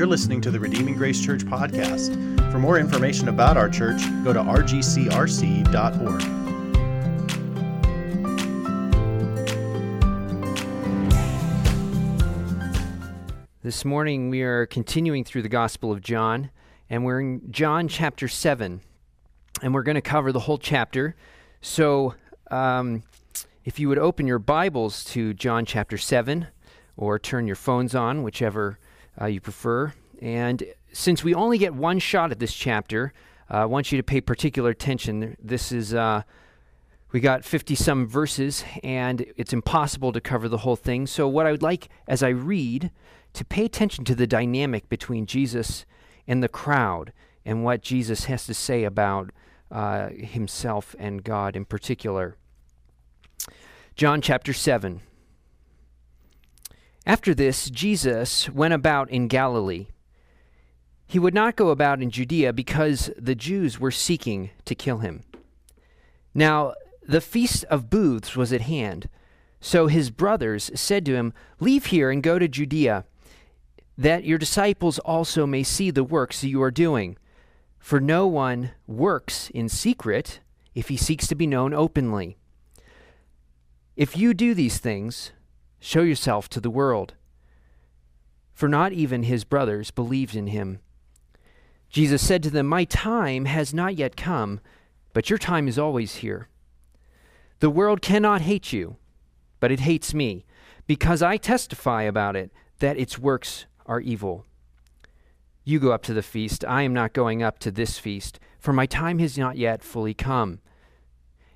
You're listening to the Redeeming Grace Church podcast. For more information about our church, go to rgcrc.org. This morning we are continuing through the Gospel of John, and we're in John chapter 7, and we're going to cover the whole chapter. So, um, if you would open your Bibles to John chapter 7, or turn your phones on, whichever uh, you prefer. And since we only get one shot at this chapter, uh, I want you to pay particular attention. This is, uh, we got 50 some verses, and it's impossible to cover the whole thing. So, what I would like as I read, to pay attention to the dynamic between Jesus and the crowd and what Jesus has to say about uh, himself and God in particular. John chapter 7. After this, Jesus went about in Galilee. He would not go about in Judea because the Jews were seeking to kill him. Now, the feast of booths was at hand. So his brothers said to him, Leave here and go to Judea, that your disciples also may see the works you are doing. For no one works in secret if he seeks to be known openly. If you do these things, Show yourself to the world. For not even his brothers believed in him. Jesus said to them, My time has not yet come, but your time is always here. The world cannot hate you, but it hates me, because I testify about it that its works are evil. You go up to the feast. I am not going up to this feast, for my time has not yet fully come.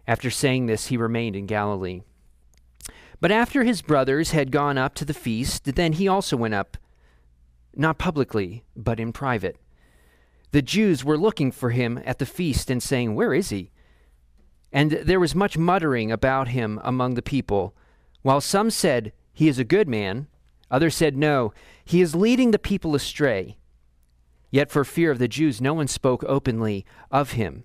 After saying this, he remained in Galilee. But after his brothers had gone up to the feast, then he also went up, not publicly, but in private. The Jews were looking for him at the feast and saying, Where is he? And there was much muttering about him among the people. While some said, He is a good man, others said, No, he is leading the people astray. Yet for fear of the Jews, no one spoke openly of him.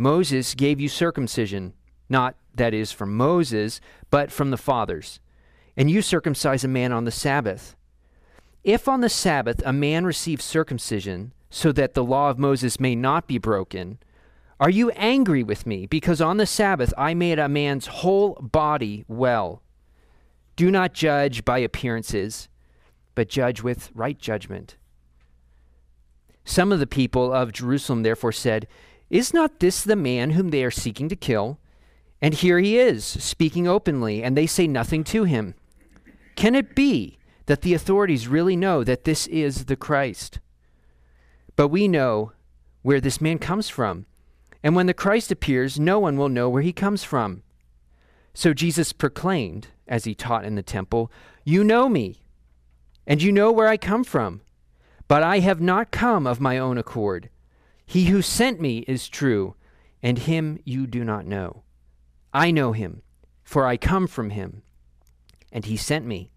Moses gave you circumcision, not, that is, from Moses, but from the fathers. And you circumcise a man on the Sabbath. If on the Sabbath a man receives circumcision, so that the law of Moses may not be broken, are you angry with me because on the Sabbath I made a man's whole body well? Do not judge by appearances, but judge with right judgment. Some of the people of Jerusalem therefore said, is not this the man whom they are seeking to kill? And here he is, speaking openly, and they say nothing to him. Can it be that the authorities really know that this is the Christ? But we know where this man comes from. And when the Christ appears, no one will know where he comes from. So Jesus proclaimed, as he taught in the temple, You know me, and you know where I come from. But I have not come of my own accord. He who sent me is true, and him you do not know. I know him, for I come from him, and he sent me.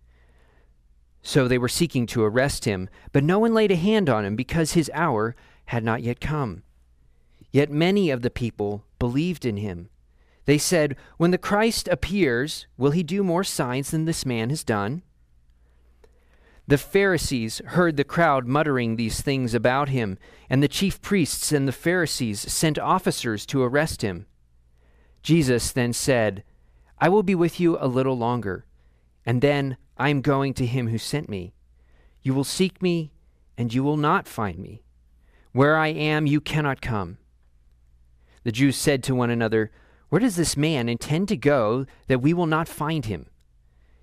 So they were seeking to arrest him, but no one laid a hand on him because his hour had not yet come. Yet many of the people believed in him. They said, When the Christ appears, will he do more signs than this man has done? The Pharisees heard the crowd muttering these things about him, and the chief priests and the Pharisees sent officers to arrest him. Jesus then said, I will be with you a little longer, and then I am going to him who sent me. You will seek me, and you will not find me. Where I am, you cannot come. The Jews said to one another, Where does this man intend to go that we will not find him?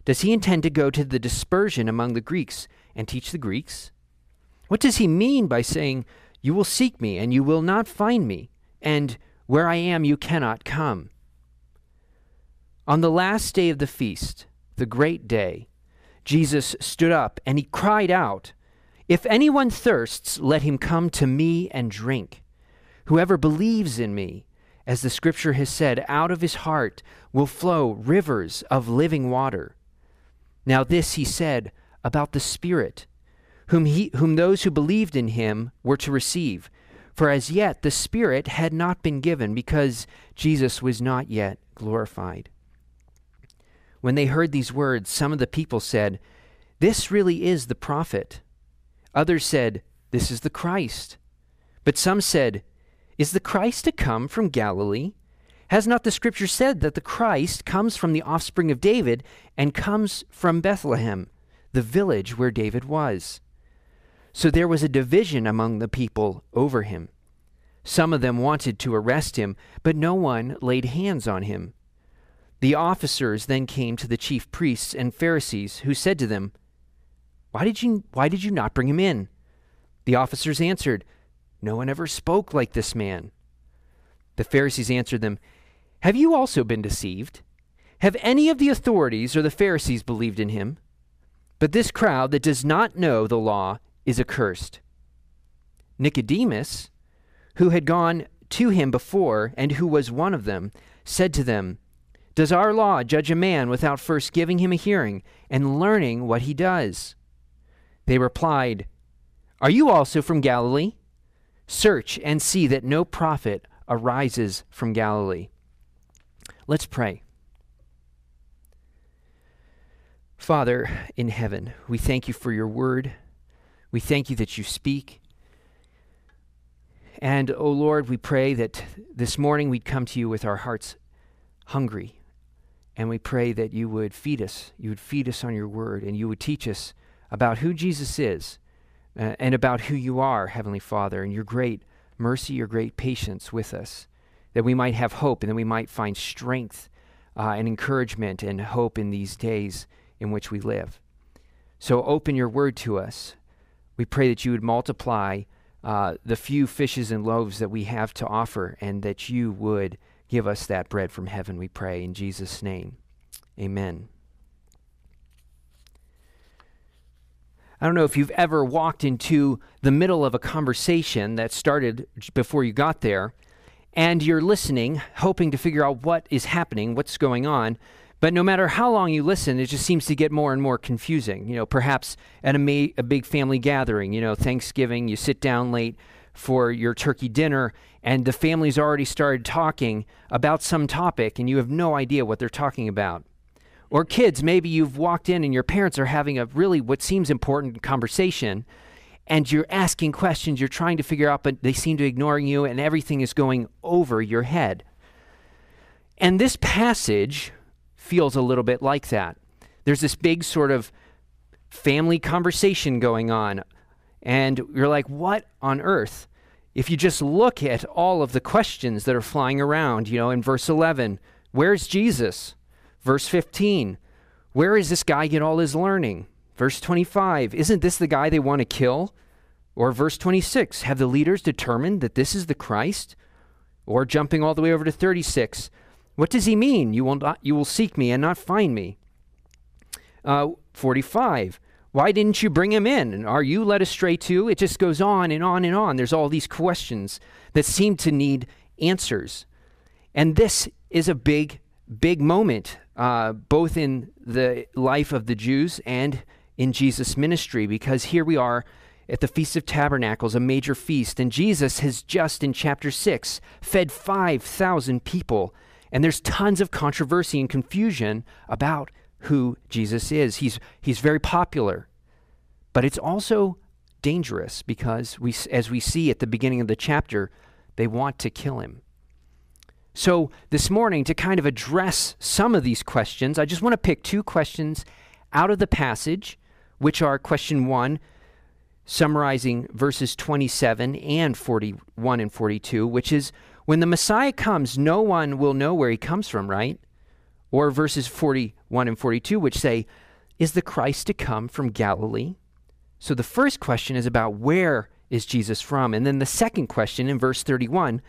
Does he intend to go to the dispersion among the Greeks and teach the Greeks? What does he mean by saying, You will seek me and you will not find me, and where I am you cannot come? On the last day of the feast, the great day, Jesus stood up and he cried out, If anyone thirsts, let him come to me and drink. Whoever believes in me, as the scripture has said, out of his heart will flow rivers of living water. Now, this he said about the Spirit, whom, he, whom those who believed in him were to receive. For as yet the Spirit had not been given, because Jesus was not yet glorified. When they heard these words, some of the people said, This really is the prophet. Others said, This is the Christ. But some said, Is the Christ to come from Galilee? Has not the scripture said that the Christ comes from the offspring of David and comes from Bethlehem, the village where David was? So there was a division among the people over him. Some of them wanted to arrest him, but no one laid hands on him. The officers then came to the chief priests and Pharisees, who said to them, Why did you, why did you not bring him in? The officers answered, No one ever spoke like this man. The Pharisees answered them, Have you also been deceived? Have any of the authorities or the Pharisees believed in him? But this crowd that does not know the law is accursed. Nicodemus, who had gone to him before and who was one of them, said to them, does our law judge a man without first giving him a hearing and learning what he does? They replied, Are you also from Galilee? Search and see that no prophet arises from Galilee. Let's pray. Father in heaven, we thank you for your word. We thank you that you speak. And, O oh Lord, we pray that this morning we'd come to you with our hearts hungry and we pray that you would feed us. You would feed us on your word, and you would teach us about who Jesus is uh, and about who you are, Heavenly Father, and your great mercy, your great patience with us, that we might have hope and that we might find strength uh, and encouragement and hope in these days in which we live. So open your word to us. We pray that you would multiply uh, the few fishes and loaves that we have to offer and that you would Give us that bread from heaven, we pray, in Jesus' name. Amen. I don't know if you've ever walked into the middle of a conversation that started before you got there, and you're listening, hoping to figure out what is happening, what's going on. But no matter how long you listen, it just seems to get more and more confusing. You know, perhaps at a, ma- a big family gathering, you know, Thanksgiving, you sit down late for your turkey dinner and the family's already started talking about some topic and you have no idea what they're talking about. Or kids, maybe you've walked in and your parents are having a really what seems important conversation and you're asking questions, you're trying to figure out, but they seem to be ignoring you and everything is going over your head. And this passage feels a little bit like that. There's this big sort of family conversation going on, and you're like, what on earth? if you just look at all of the questions that are flying around, you know, in verse 11, where's Jesus? Verse 15, where does this guy get all his learning? Verse 25, isn't this the guy they want to kill? Or verse 26, have the leaders determined that this is the Christ? Or jumping all the way over to 36, what does he mean? You will, not, you will seek me and not find me. Uh, 45, why didn't you bring him in? And are you led astray too? It just goes on and on and on. There's all these questions that seem to need answers. And this is a big, big moment, uh, both in the life of the Jews and in Jesus' ministry, because here we are at the Feast of Tabernacles, a major feast, and Jesus has just in chapter 6 fed 5,000 people. And there's tons of controversy and confusion about who Jesus is. He's, he's very popular, but it's also dangerous because, we, as we see at the beginning of the chapter, they want to kill him. So, this morning, to kind of address some of these questions, I just want to pick two questions out of the passage, which are question one summarizing verses 27 and 41 and 42, which is when the Messiah comes, no one will know where he comes from, right? Or verses 41 and 42, which say, Is the Christ to come from Galilee? So the first question is about where is Jesus from? And then the second question in verse 31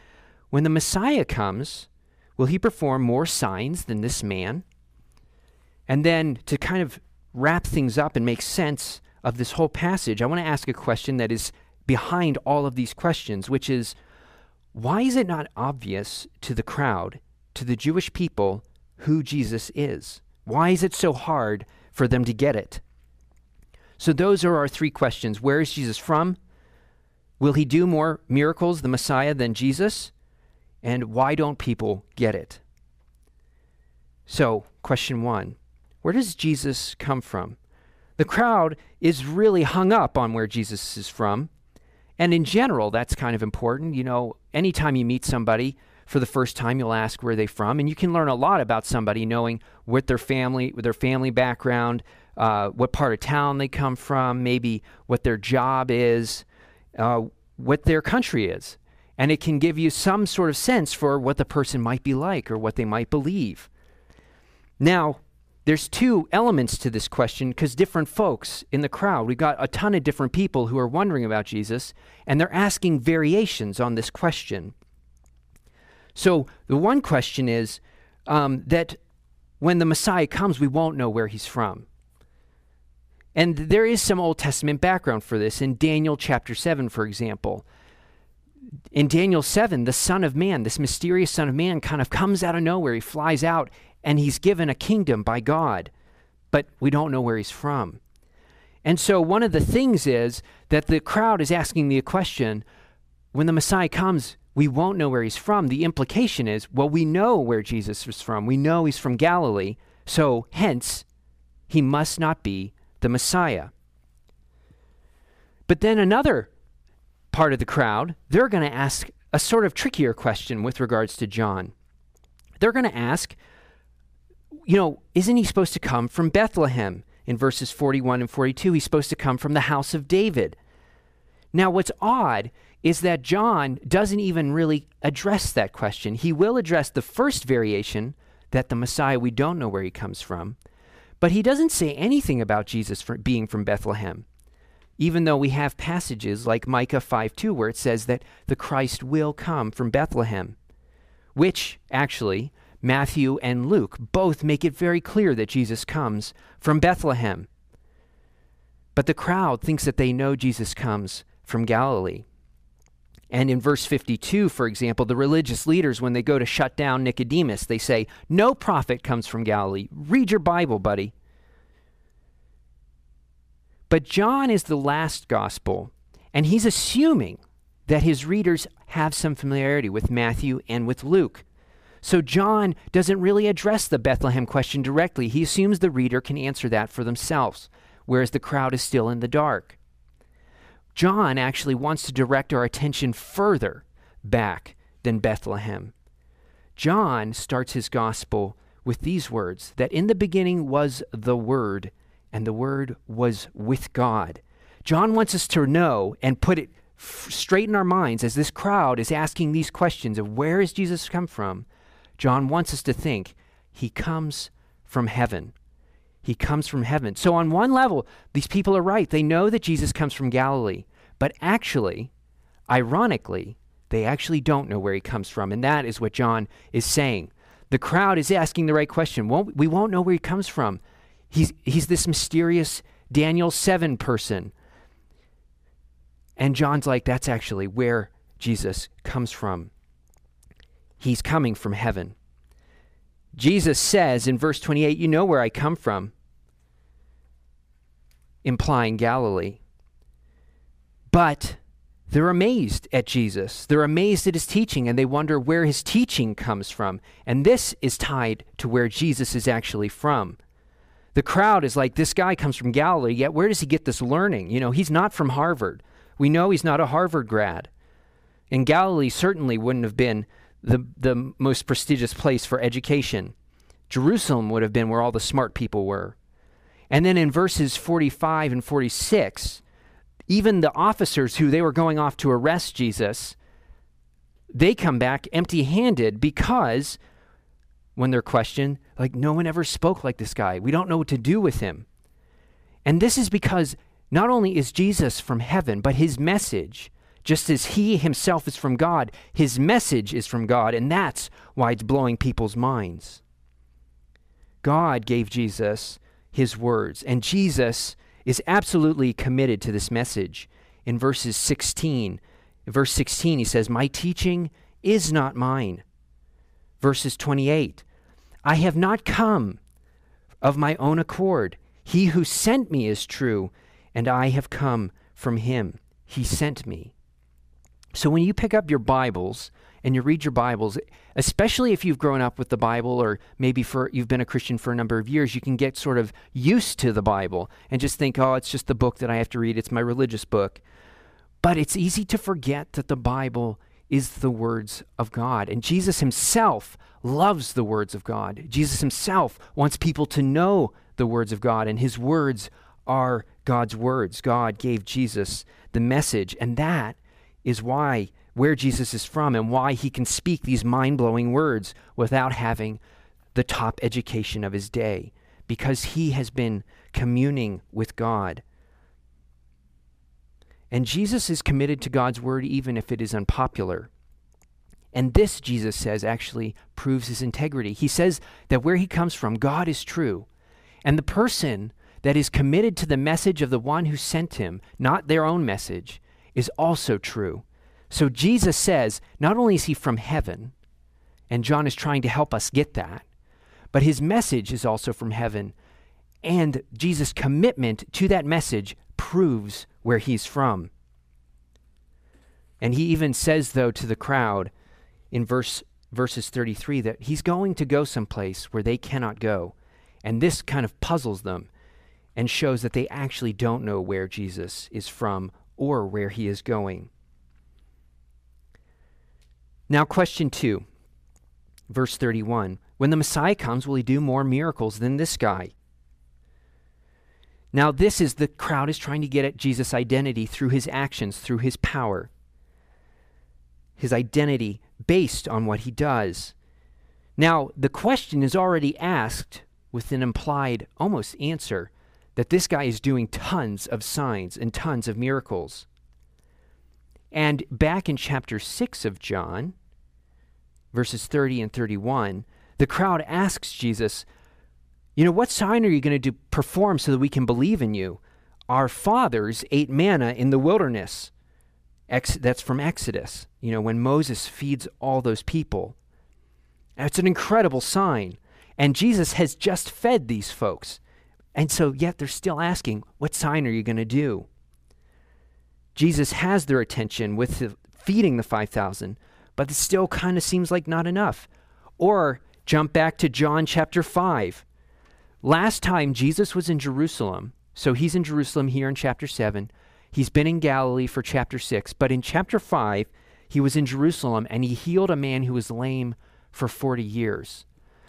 when the Messiah comes, will he perform more signs than this man? And then to kind of wrap things up and make sense of this whole passage, I want to ask a question that is behind all of these questions, which is why is it not obvious to the crowd, to the Jewish people, who Jesus is? Why is it so hard for them to get it? So, those are our three questions. Where is Jesus from? Will he do more miracles, the Messiah, than Jesus? And why don't people get it? So, question one Where does Jesus come from? The crowd is really hung up on where Jesus is from. And in general, that's kind of important. You know, anytime you meet somebody for the first time, you'll ask where they're from. And you can learn a lot about somebody knowing what their family, their family background, uh, what part of town they come from, maybe what their job is, uh, what their country is. And it can give you some sort of sense for what the person might be like or what they might believe. Now, there's two elements to this question because different folks in the crowd, We've got a ton of different people who are wondering about Jesus, and they're asking variations on this question. So, the one question is um, that when the Messiah comes, we won't know where he's from. And there is some Old Testament background for this in Daniel chapter 7, for example. In Daniel 7, the Son of Man, this mysterious Son of Man, kind of comes out of nowhere. He flies out and he's given a kingdom by God, but we don't know where he's from. And so, one of the things is that the crowd is asking the question when the Messiah comes, we won't know where he's from. The implication is, well, we know where Jesus is from. We know he's from Galilee. So, hence, he must not be the Messiah. But then another part of the crowd, they're going to ask a sort of trickier question with regards to John. They're going to ask, you know, isn't he supposed to come from Bethlehem? In verses 41 and 42, he's supposed to come from the house of David. Now, what's odd is that John doesn't even really address that question. He will address the first variation that the Messiah, we don't know where he comes from, but he doesn't say anything about Jesus being from Bethlehem, even though we have passages like Micah 5 2, where it says that the Christ will come from Bethlehem, which actually Matthew and Luke both make it very clear that Jesus comes from Bethlehem. But the crowd thinks that they know Jesus comes from Galilee. And in verse 52, for example, the religious leaders, when they go to shut down Nicodemus, they say, No prophet comes from Galilee. Read your Bible, buddy. But John is the last gospel, and he's assuming that his readers have some familiarity with Matthew and with Luke. So John doesn't really address the Bethlehem question directly. He assumes the reader can answer that for themselves, whereas the crowd is still in the dark. John actually wants to direct our attention further back than Bethlehem. John starts his gospel with these words that in the beginning was the Word, and the Word was with God. John wants us to know and put it f- straight in our minds as this crowd is asking these questions of where has Jesus come from? John wants us to think he comes from heaven. He comes from heaven. So, on one level, these people are right. They know that Jesus comes from Galilee. But actually, ironically, they actually don't know where he comes from. And that is what John is saying. The crowd is asking the right question. Won't, we won't know where he comes from. He's, he's this mysterious Daniel 7 person. And John's like, that's actually where Jesus comes from. He's coming from heaven. Jesus says in verse 28, You know where I come from, implying Galilee. But they're amazed at Jesus. They're amazed at his teaching and they wonder where his teaching comes from. And this is tied to where Jesus is actually from. The crowd is like, this guy comes from Galilee, yet where does he get this learning? You know, he's not from Harvard. We know he's not a Harvard grad. And Galilee certainly wouldn't have been the, the most prestigious place for education. Jerusalem would have been where all the smart people were. And then in verses 45 and 46, even the officers who they were going off to arrest Jesus, they come back empty handed because when they're questioned, like, no one ever spoke like this guy. We don't know what to do with him. And this is because not only is Jesus from heaven, but his message, just as he himself is from God, his message is from God, and that's why it's blowing people's minds. God gave Jesus his words, and Jesus is absolutely committed to this message. In verses 16, verse 16, he says, My teaching is not mine. Verses 28, I have not come of my own accord. He who sent me is true, and I have come from him. He sent me. So when you pick up your Bibles and you read your Bibles, especially if you've grown up with the Bible or maybe for you've been a Christian for a number of years, you can get sort of used to the Bible and just think, "Oh, it's just the book that I have to read. It's my religious book." But it's easy to forget that the Bible is the words of God. And Jesus himself loves the words of God. Jesus himself wants people to know the words of God, and his words are God's words. God gave Jesus the message, and that is why where Jesus is from and why he can speak these mind-blowing words without having the top education of his day because he has been communing with God. And Jesus is committed to God's word even if it is unpopular. And this, Jesus says, actually proves his integrity. He says that where he comes from, God is true. And the person that is committed to the message of the one who sent him, not their own message, is also true. So Jesus says, not only is he from heaven, and John is trying to help us get that, but his message is also from heaven. And Jesus' commitment to that message proves where he's from. And he even says, though, to the crowd in verse, verses 33 that he's going to go someplace where they cannot go. And this kind of puzzles them and shows that they actually don't know where Jesus is from or where he is going. Now, question two, verse 31. When the Messiah comes, will he do more miracles than this guy? Now, this is the crowd is trying to get at Jesus' identity through his actions, through his power. His identity based on what he does. Now, the question is already asked with an implied almost answer that this guy is doing tons of signs and tons of miracles. And back in chapter 6 of John, verses 30 and 31, the crowd asks Jesus, You know, what sign are you going to perform so that we can believe in you? Our fathers ate manna in the wilderness. Ex- that's from Exodus, you know, when Moses feeds all those people. It's an incredible sign. And Jesus has just fed these folks. And so, yet they're still asking, What sign are you going to do? Jesus has their attention with the feeding the 5,000, but it still kind of seems like not enough. Or jump back to John chapter 5. Last time Jesus was in Jerusalem, so he's in Jerusalem here in chapter 7. He's been in Galilee for chapter 6, but in chapter 5, he was in Jerusalem and he healed a man who was lame for 40 years.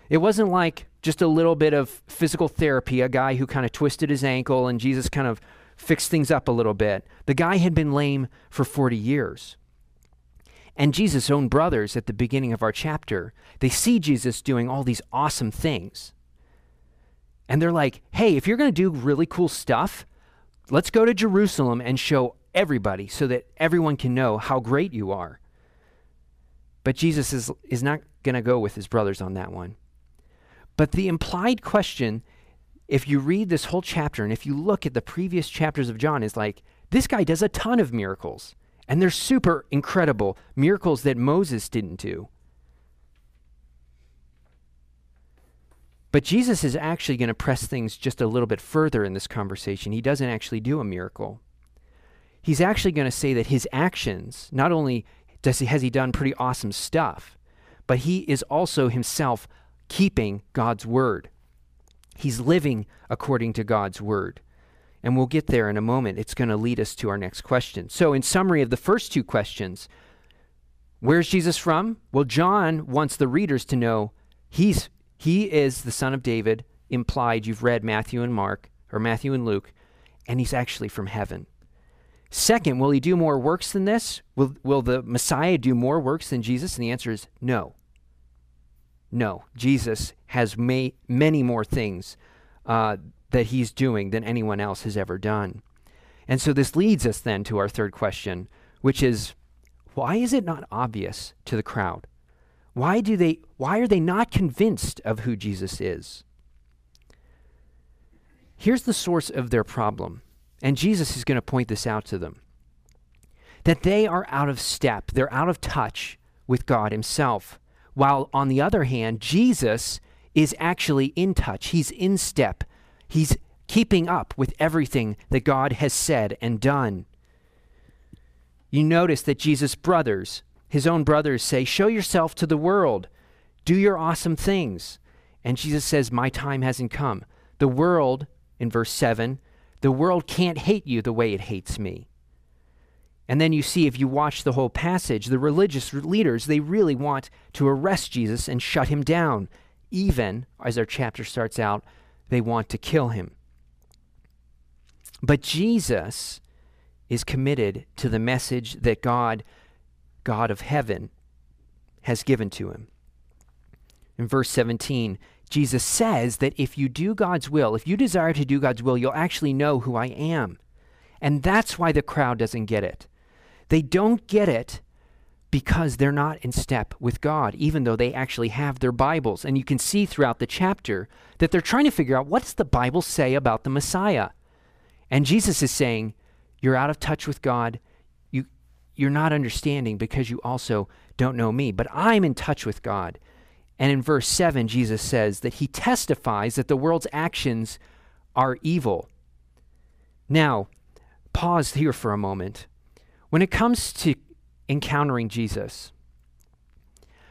It wasn't like just a little bit of physical therapy, a guy who kind of twisted his ankle and Jesus kind of fixed things up a little bit. The guy had been lame for 40 years. And Jesus' own brothers at the beginning of our chapter, they see Jesus doing all these awesome things. And they're like, hey, if you're going to do really cool stuff, let's go to Jerusalem and show everybody so that everyone can know how great you are. But Jesus is, is not going to go with his brothers on that one. But the implied question, if you read this whole chapter and if you look at the previous chapters of John, is like, this guy does a ton of miracles. And they're super incredible miracles that Moses didn't do. But Jesus is actually going to press things just a little bit further in this conversation. He doesn't actually do a miracle. He's actually going to say that his actions, not only does he, has he done pretty awesome stuff, but he is also himself keeping God's word. He's living according to God's word. And we'll get there in a moment. It's going to lead us to our next question. So, in summary of the first two questions, where's Jesus from? Well, John wants the readers to know he's he is the son of David, implied you've read Matthew and Mark or Matthew and Luke, and he's actually from heaven. Second, will he do more works than this? Will, will the Messiah do more works than Jesus? And the answer is no. No. Jesus has may, many more things uh, that he's doing than anyone else has ever done. And so this leads us then to our third question, which is why is it not obvious to the crowd? Why do they why are they not convinced of who Jesus is? Here's the source of their problem. And Jesus is going to point this out to them that they are out of step, they're out of touch with God Himself. While on the other hand, Jesus is actually in touch, He's in step, He's keeping up with everything that God has said and done. You notice that Jesus' brothers, his own brothers, say, Show yourself to the world, do your awesome things. And Jesus says, My time hasn't come. The world, in verse 7, the world can't hate you the way it hates me. And then you see, if you watch the whole passage, the religious leaders, they really want to arrest Jesus and shut him down. Even, as our chapter starts out, they want to kill him. But Jesus is committed to the message that God, God of heaven, has given to him. In verse 17, Jesus says that if you do God's will, if you desire to do God's will, you'll actually know who I am. And that's why the crowd doesn't get it. They don't get it because they're not in step with God, even though they actually have their Bibles. And you can see throughout the chapter that they're trying to figure out what does the Bible say about the Messiah? And Jesus is saying, You're out of touch with God. You, you're not understanding because you also don't know me. But I'm in touch with God. And in verse 7, Jesus says that he testifies that the world's actions are evil. Now, pause here for a moment. When it comes to encountering Jesus,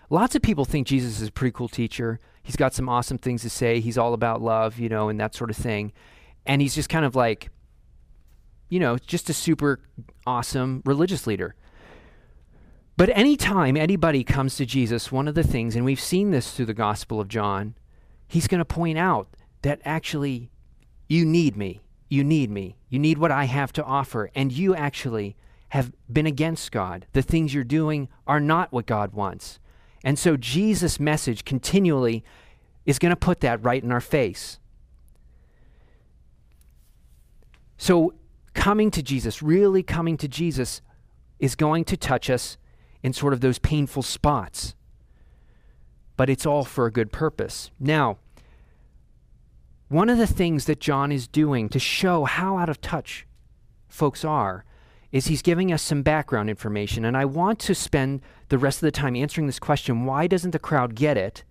lots of people think Jesus is a pretty cool teacher. He's got some awesome things to say. He's all about love, you know, and that sort of thing. And he's just kind of like, you know, just a super awesome religious leader. But anytime anybody comes to Jesus, one of the things, and we've seen this through the Gospel of John, he's going to point out that actually you need me. You need me. You need what I have to offer. And you actually have been against God. The things you're doing are not what God wants. And so Jesus' message continually is going to put that right in our face. So, coming to Jesus, really coming to Jesus, is going to touch us in sort of those painful spots. But it's all for a good purpose. Now, one of the things that John is doing to show how out of touch folks are is he's giving us some background information. And I want to spend the rest of the time answering this question why doesn't the crowd get it?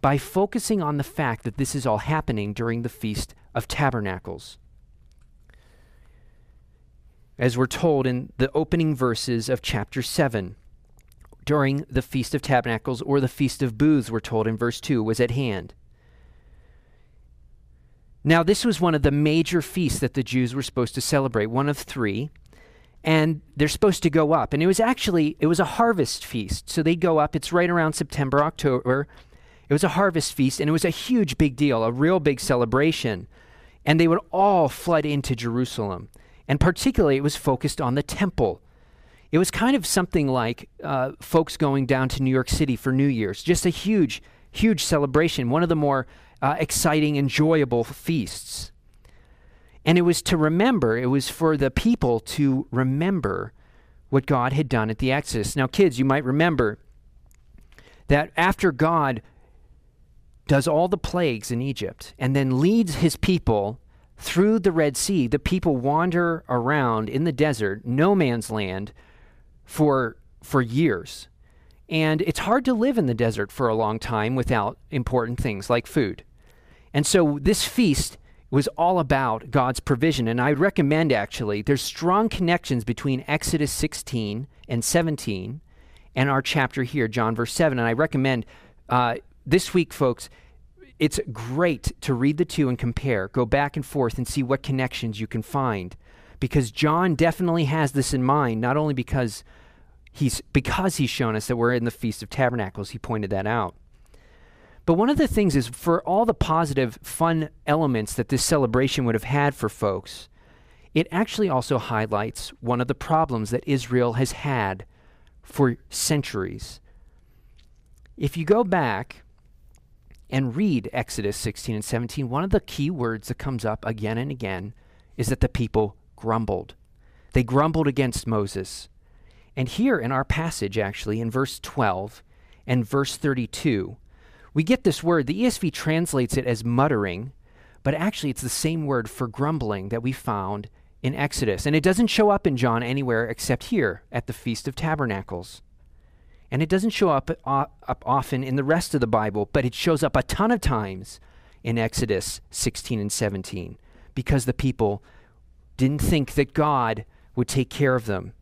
By focusing on the fact that this is all happening during the Feast of Tabernacles. As we're told in the opening verses of chapter 7, during the Feast of Tabernacles or the Feast of Booths, we're told in verse 2, was at hand. Now, this was one of the major feasts that the Jews were supposed to celebrate, one of three, and they're supposed to go up. And it was actually, it was a harvest feast. So they go up, it's right around September, October. It was a harvest feast, and it was a huge big deal, a real big celebration. And they would all flood into Jerusalem. And particularly, it was focused on the temple. It was kind of something like uh, folks going down to New York City for New Year's, just a huge, huge celebration, one of the more uh, exciting, enjoyable feasts. And it was to remember, it was for the people to remember what God had done at the Exodus. Now, kids, you might remember that after God does all the plagues in Egypt and then leads his people through the Red Sea, the people wander around in the desert, no man's land, for for years. And it's hard to live in the desert for a long time without important things like food. And so this feast was all about God's provision. And I recommend actually, there's strong connections between Exodus 16 and 17 and our chapter here, John verse 7. And I recommend uh, this week, folks, it's great to read the two and compare, go back and forth and see what connections you can find. Because John definitely has this in mind, not only because he's because he's shown us that we're in the Feast of Tabernacles, he pointed that out. But one of the things is for all the positive, fun elements that this celebration would have had for folks, it actually also highlights one of the problems that Israel has had for centuries. If you go back and read Exodus 16 and 17, one of the key words that comes up again and again is that the people grumbled. They grumbled against Moses. And here in our passage, actually, in verse 12 and verse 32, we get this word. The ESV translates it as muttering, but actually it's the same word for grumbling that we found in Exodus. And it doesn't show up in John anywhere except here at the Feast of Tabernacles. And it doesn't show up, uh, up often in the rest of the Bible, but it shows up a ton of times in Exodus 16 and 17 because the people didn't think that God would take care of them.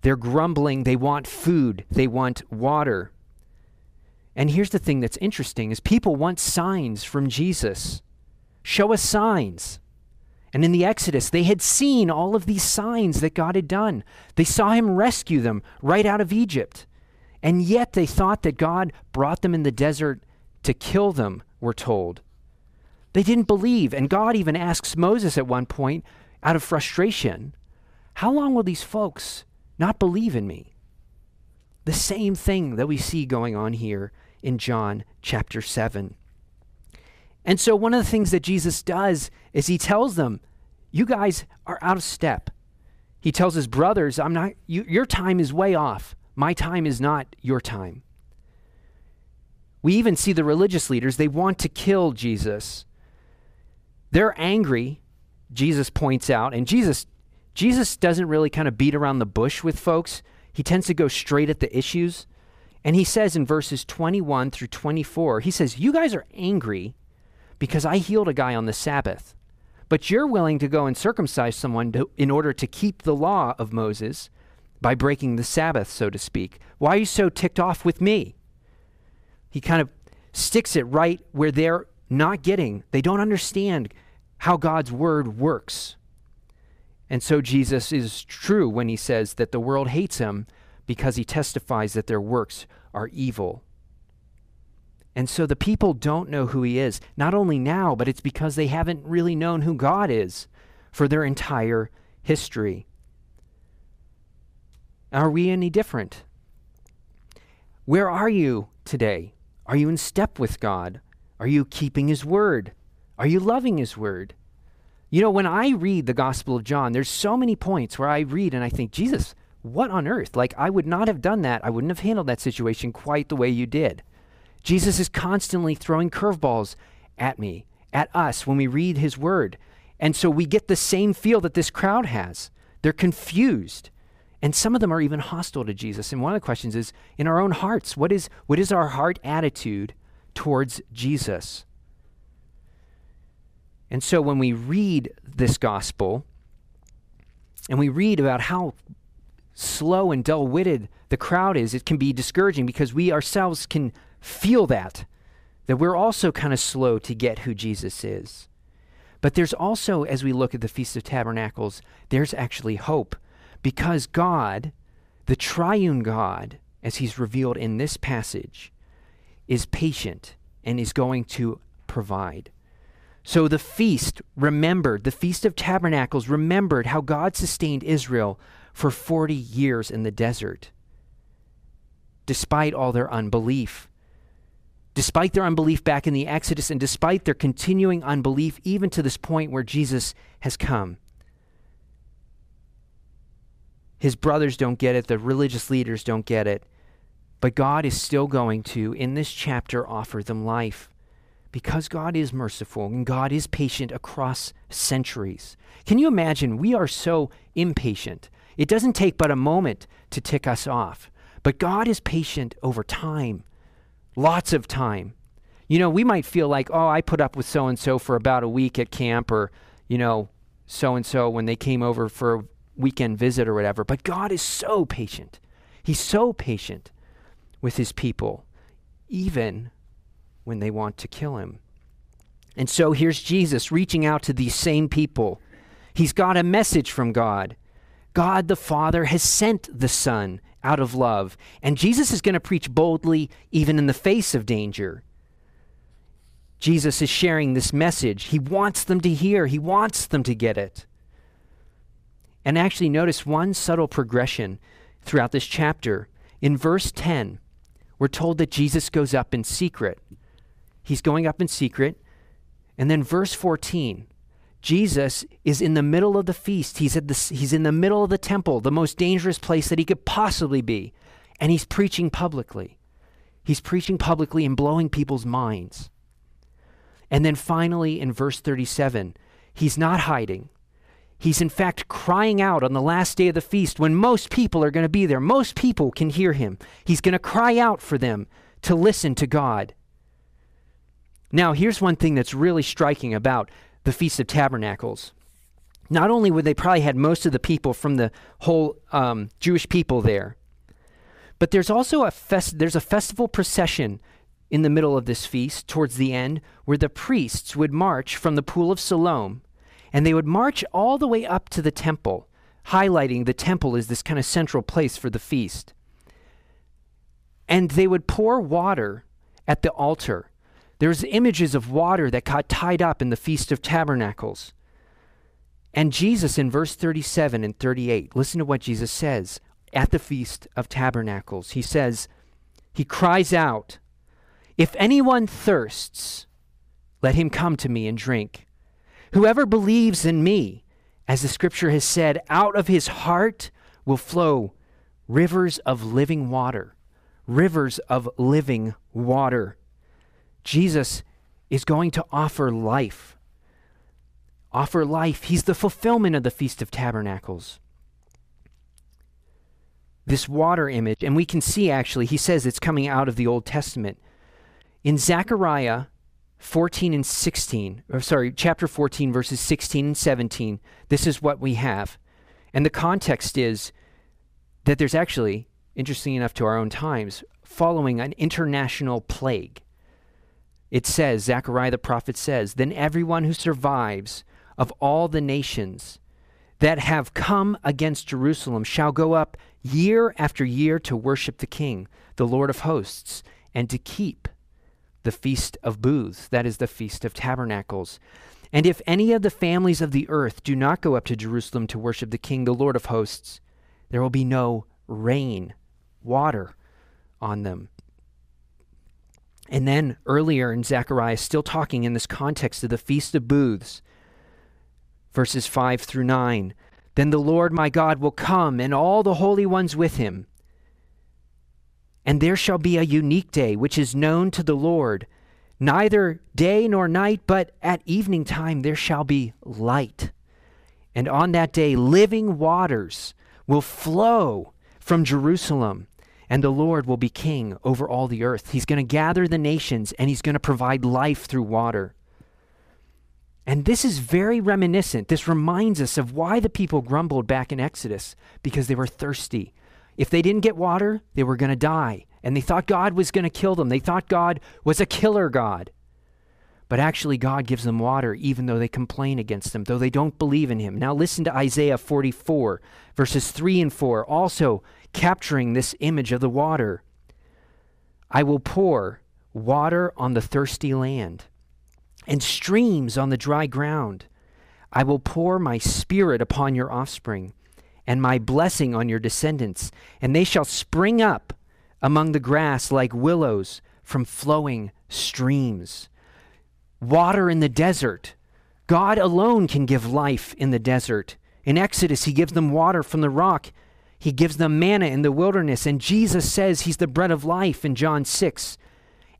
They're grumbling, they want food, they want water. And here's the thing that's interesting is people want signs from Jesus. Show us signs. And in the Exodus, they had seen all of these signs that God had done. They saw him rescue them right out of Egypt. And yet they thought that God brought them in the desert to kill them, we're told. They didn't believe. And God even asks Moses at one point, out of frustration, How long will these folks not believe in me? The same thing that we see going on here in John chapter 7. And so, one of the things that Jesus does is he tells them, You guys are out of step. He tells his brothers, I'm not, you, Your time is way off. My time is not your time. We even see the religious leaders, they want to kill Jesus. They're angry, Jesus points out, and Jesus Jesus doesn't really kind of beat around the bush with folks. He tends to go straight at the issues. And he says in verses 21 through 24, he says, You guys are angry because I healed a guy on the Sabbath. But you're willing to go and circumcise someone to, in order to keep the law of Moses by breaking the Sabbath, so to speak. Why are you so ticked off with me? He kind of sticks it right where they're not getting, they don't understand how God's word works. And so Jesus is true when he says that the world hates him because he testifies that their works are evil. And so the people don't know who he is, not only now, but it's because they haven't really known who God is for their entire history. Are we any different? Where are you today? Are you in step with God? Are you keeping his word? Are you loving his word? You know, when I read the Gospel of John, there's so many points where I read and I think, Jesus, what on earth? Like, I would not have done that. I wouldn't have handled that situation quite the way you did. Jesus is constantly throwing curveballs at me, at us, when we read his word. And so we get the same feel that this crowd has. They're confused. And some of them are even hostile to Jesus. And one of the questions is in our own hearts, what is, what is our heart attitude towards Jesus? And so when we read this gospel and we read about how slow and dull witted the crowd is, it can be discouraging because we ourselves can feel that, that we're also kind of slow to get who Jesus is. But there's also, as we look at the Feast of Tabernacles, there's actually hope because God, the triune God, as he's revealed in this passage, is patient and is going to provide. So the feast remembered, the Feast of Tabernacles remembered how God sustained Israel for 40 years in the desert, despite all their unbelief despite their unbelief back in the Exodus and despite their continuing unbelief, even to this point where Jesus has come. His brothers don't get it, the religious leaders don't get it, but God is still going to, in this chapter, offer them life because God is merciful and God is patient across centuries. Can you imagine? We are so impatient. It doesn't take but a moment to tick us off, but God is patient over time lots of time. You know, we might feel like, oh, I put up with so and so for about a week at camp, or, you know, so and so when they came over for a weekend visit or whatever. But God is so patient. He's so patient with his people, even when they want to kill him. And so here's Jesus reaching out to these same people. He's got a message from God. God the Father has sent the Son out of love. And Jesus is going to preach boldly even in the face of danger. Jesus is sharing this message. He wants them to hear, he wants them to get it. And actually, notice one subtle progression throughout this chapter. In verse 10, we're told that Jesus goes up in secret. He's going up in secret. And then verse 14, Jesus is in the middle of the feast. He's, at the, he's in the middle of the temple, the most dangerous place that he could possibly be. And he's preaching publicly. He's preaching publicly and blowing people's minds. And then finally, in verse 37, he's not hiding. He's in fact crying out on the last day of the feast when most people are going to be there. Most people can hear him. He's going to cry out for them to listen to God. Now, here's one thing that's really striking about the Feast of Tabernacles. Not only would they probably had most of the people from the whole um, Jewish people there, but there's also a fest- there's a festival procession in the middle of this feast towards the end where the priests would march from the pool of Siloam and they would march all the way up to the temple, highlighting the temple as this kind of central place for the feast. And they would pour water at the altar. There's images of water that got tied up in the Feast of Tabernacles. And Jesus in verse 37 and 38, listen to what Jesus says at the Feast of Tabernacles. He says, He cries out, If anyone thirsts, let him come to me and drink. Whoever believes in me, as the scripture has said, out of his heart will flow rivers of living water. Rivers of living water. Jesus is going to offer life. Offer life. He's the fulfillment of the Feast of Tabernacles. This water image, and we can see actually, he says it's coming out of the Old Testament. In Zechariah 14 and 16, or sorry, chapter 14, verses 16 and 17, this is what we have. And the context is that there's actually, interesting enough to our own times, following an international plague. It says, Zechariah the prophet says, Then everyone who survives of all the nations that have come against Jerusalem shall go up year after year to worship the King, the Lord of hosts, and to keep the Feast of Booths, that is the Feast of Tabernacles. And if any of the families of the earth do not go up to Jerusalem to worship the King, the Lord of hosts, there will be no rain, water on them. And then earlier in Zechariah, still talking in this context of the Feast of Booths, verses 5 through 9. Then the Lord my God will come, and all the holy ones with him and there shall be a unique day which is known to the Lord. Neither day nor night, but at evening time there shall be light. And on that day living waters will flow from Jerusalem, and the Lord will be king over all the earth. He's going to gather the nations, and he's going to provide life through water. And this is very reminiscent. This reminds us of why the people grumbled back in Exodus because they were thirsty. If they didn't get water, they were going to die. And they thought God was going to kill them. They thought God was a killer God. But actually, God gives them water even though they complain against Him, though they don't believe in Him. Now, listen to Isaiah 44, verses 3 and 4, also capturing this image of the water. I will pour water on the thirsty land and streams on the dry ground. I will pour my spirit upon your offspring and my blessing on your descendants, and they shall spring up among the grass like willows from flowing streams. Water in the desert. God alone can give life in the desert. In Exodus, he gives them water from the rock. He gives them manna in the wilderness. And Jesus says he's the bread of life in John 6.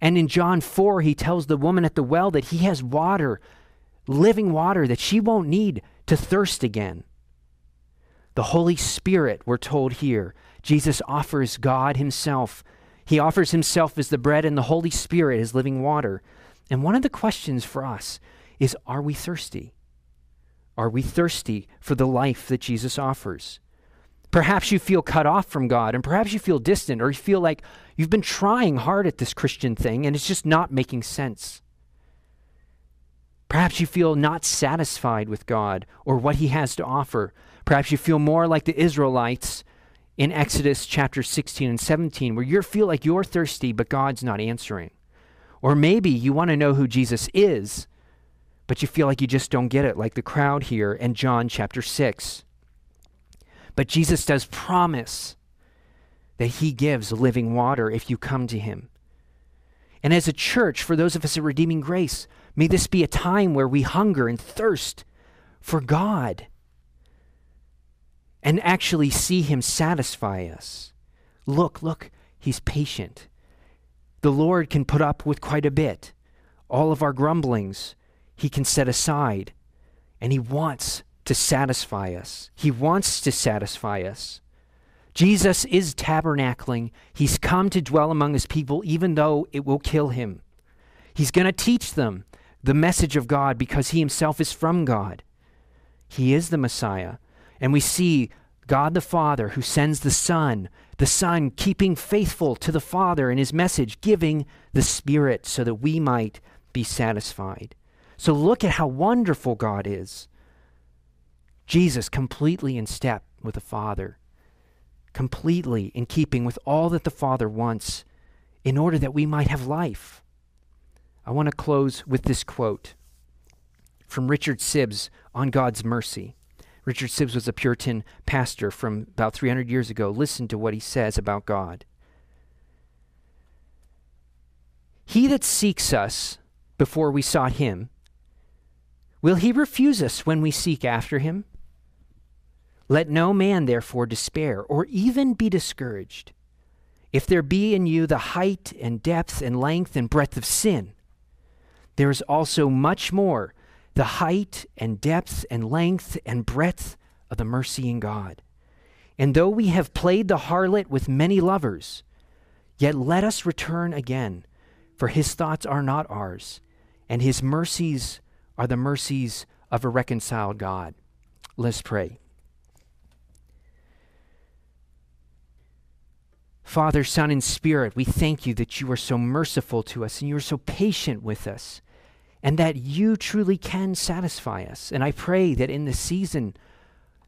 And in John 4, he tells the woman at the well that he has water, living water, that she won't need to thirst again. The Holy Spirit, we're told here. Jesus offers God Himself. He offers Himself as the bread and the Holy Spirit as living water. And one of the questions for us is are we thirsty? Are we thirsty for the life that Jesus offers? Perhaps you feel cut off from God, and perhaps you feel distant, or you feel like you've been trying hard at this Christian thing and it's just not making sense. Perhaps you feel not satisfied with God or what He has to offer. Perhaps you feel more like the Israelites in Exodus chapter 16 and 17, where you feel like you're thirsty, but God's not answering. Or maybe you want to know who Jesus is, but you feel like you just don't get it, like the crowd here in John chapter 6. But Jesus does promise that he gives living water if you come to him. And as a church, for those of us at Redeeming Grace, may this be a time where we hunger and thirst for God and actually see him satisfy us. Look, look, he's patient. The Lord can put up with quite a bit. All of our grumblings, he can set aside. And he wants to satisfy us. He wants to satisfy us. Jesus is tabernacling. He's come to dwell among his people, even though it will kill him. He's going to teach them the message of God because he himself is from God. He is the Messiah. And we see God the Father who sends the Son, the Son keeping faithful to the Father in his message, giving the Spirit so that we might be satisfied. So look at how wonderful God is. Jesus completely in step with the Father, completely in keeping with all that the Father wants in order that we might have life. I want to close with this quote from Richard Sibbes on God's mercy. Richard Sibbes was a Puritan pastor from about 300 years ago. Listen to what he says about God. He that seeks us before we sought him, will he refuse us when we seek after him? Let no man therefore despair or even be discouraged. If there be in you the height and depth and length and breadth of sin, there is also much more the height and depth and length and breadth of the mercy in God. And though we have played the harlot with many lovers, yet let us return again, for his thoughts are not ours, and his mercies are the mercies of a reconciled God. Let's pray. Father, Son, and Spirit, we thank you that you are so merciful to us and you are so patient with us and that you truly can satisfy us. And I pray that in this season,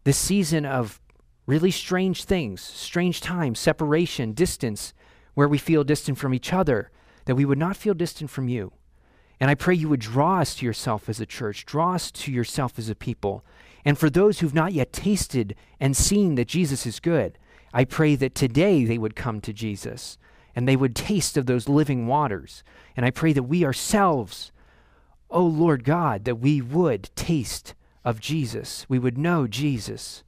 this season of really strange things, strange times, separation, distance, where we feel distant from each other, that we would not feel distant from you. And I pray you would draw us to yourself as a church, draw us to yourself as a people. And for those who've not yet tasted and seen that Jesus is good, I pray that today they would come to Jesus and they would taste of those living waters. And I pray that we ourselves oh Lord God, that we would taste of Jesus, we would know Jesus,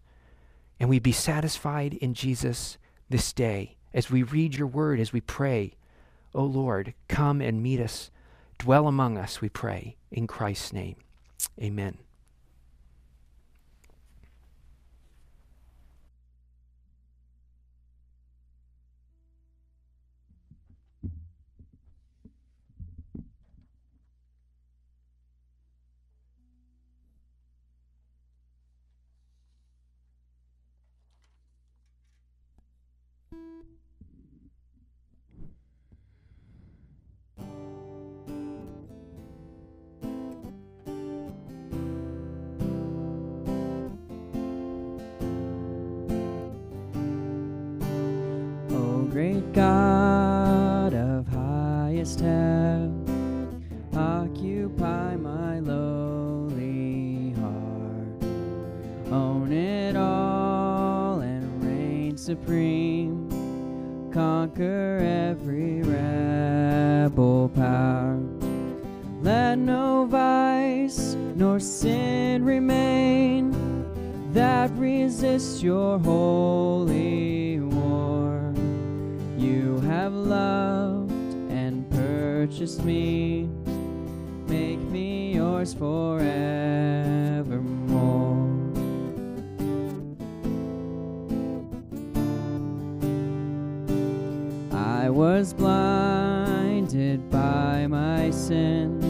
and we'd be satisfied in Jesus this day as we read your word, as we pray. Oh Lord, come and meet us, dwell among us, we pray, in Christ's name. Amen. Great God of highest heaven, occupy my lowly heart. Own it all and reign supreme. Conquer every rebel power. Let no vice nor sin remain that resists your holy loved and purchased me. Make me yours forevermore. I was blinded by my sin,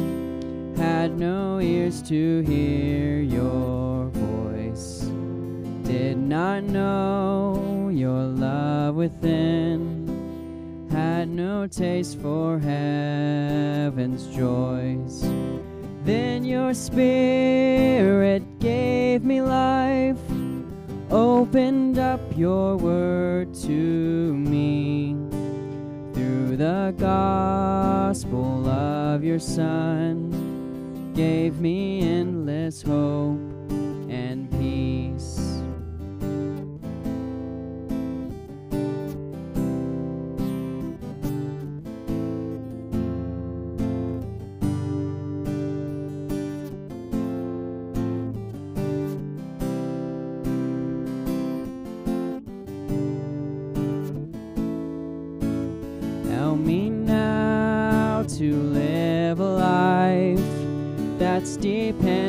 had no ears to hear your voice, did not know your love within, no taste for heaven's joys. Then your spirit gave me life, opened up your word to me. Through the gospel of your Son gave me endless hope life deep dependent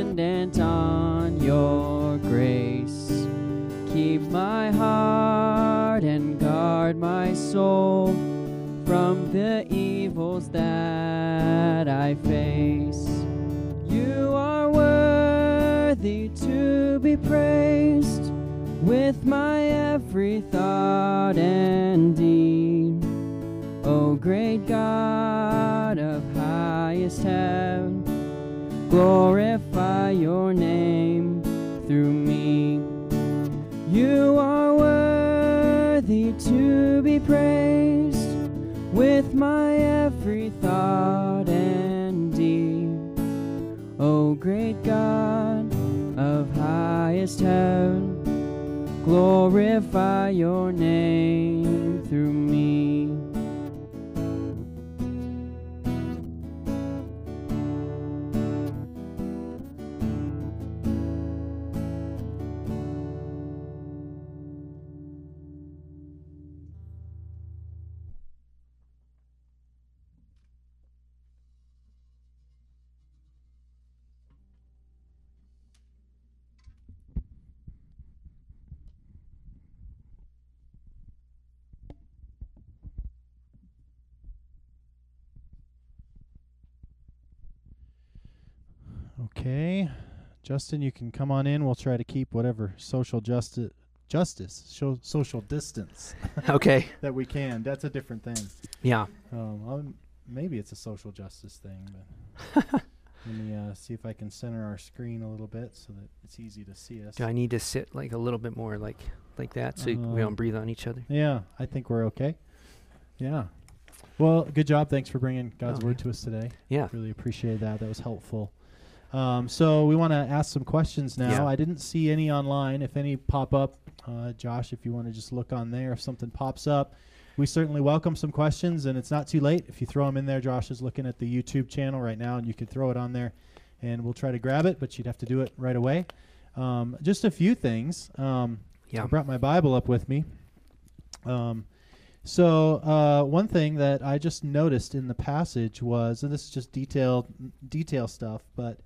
glorify your name Justin, you can come on in. We'll try to keep whatever social justice justice, social distance Okay. that we can. That's a different thing. Yeah. Um, maybe it's a social justice thing, but let me uh, see if I can center our screen a little bit so that it's easy to see us. Do I need to sit like a little bit more like like that so we Um, don't breathe on each other? Yeah, I think we're okay. Yeah. Well, good job. Thanks for bringing God's Oh, word yeah. to us today. Yeah. Really appreciate that. That was helpful. Um, so we want to ask some questions now. Yeah. I didn't see any online. If any pop up, uh, Josh, if you want to just look on there, if something pops up, we certainly welcome some questions. And it's not too late if you throw them in there. Josh is looking at the YouTube channel right now, and you can throw it on there, and we'll try to grab it. But you'd have to do it right away. Um, just a few things. Um, Yeah. I brought my Bible up with me. Um, so uh, one thing that I just noticed in the passage was, and this is just detailed detail stuff, but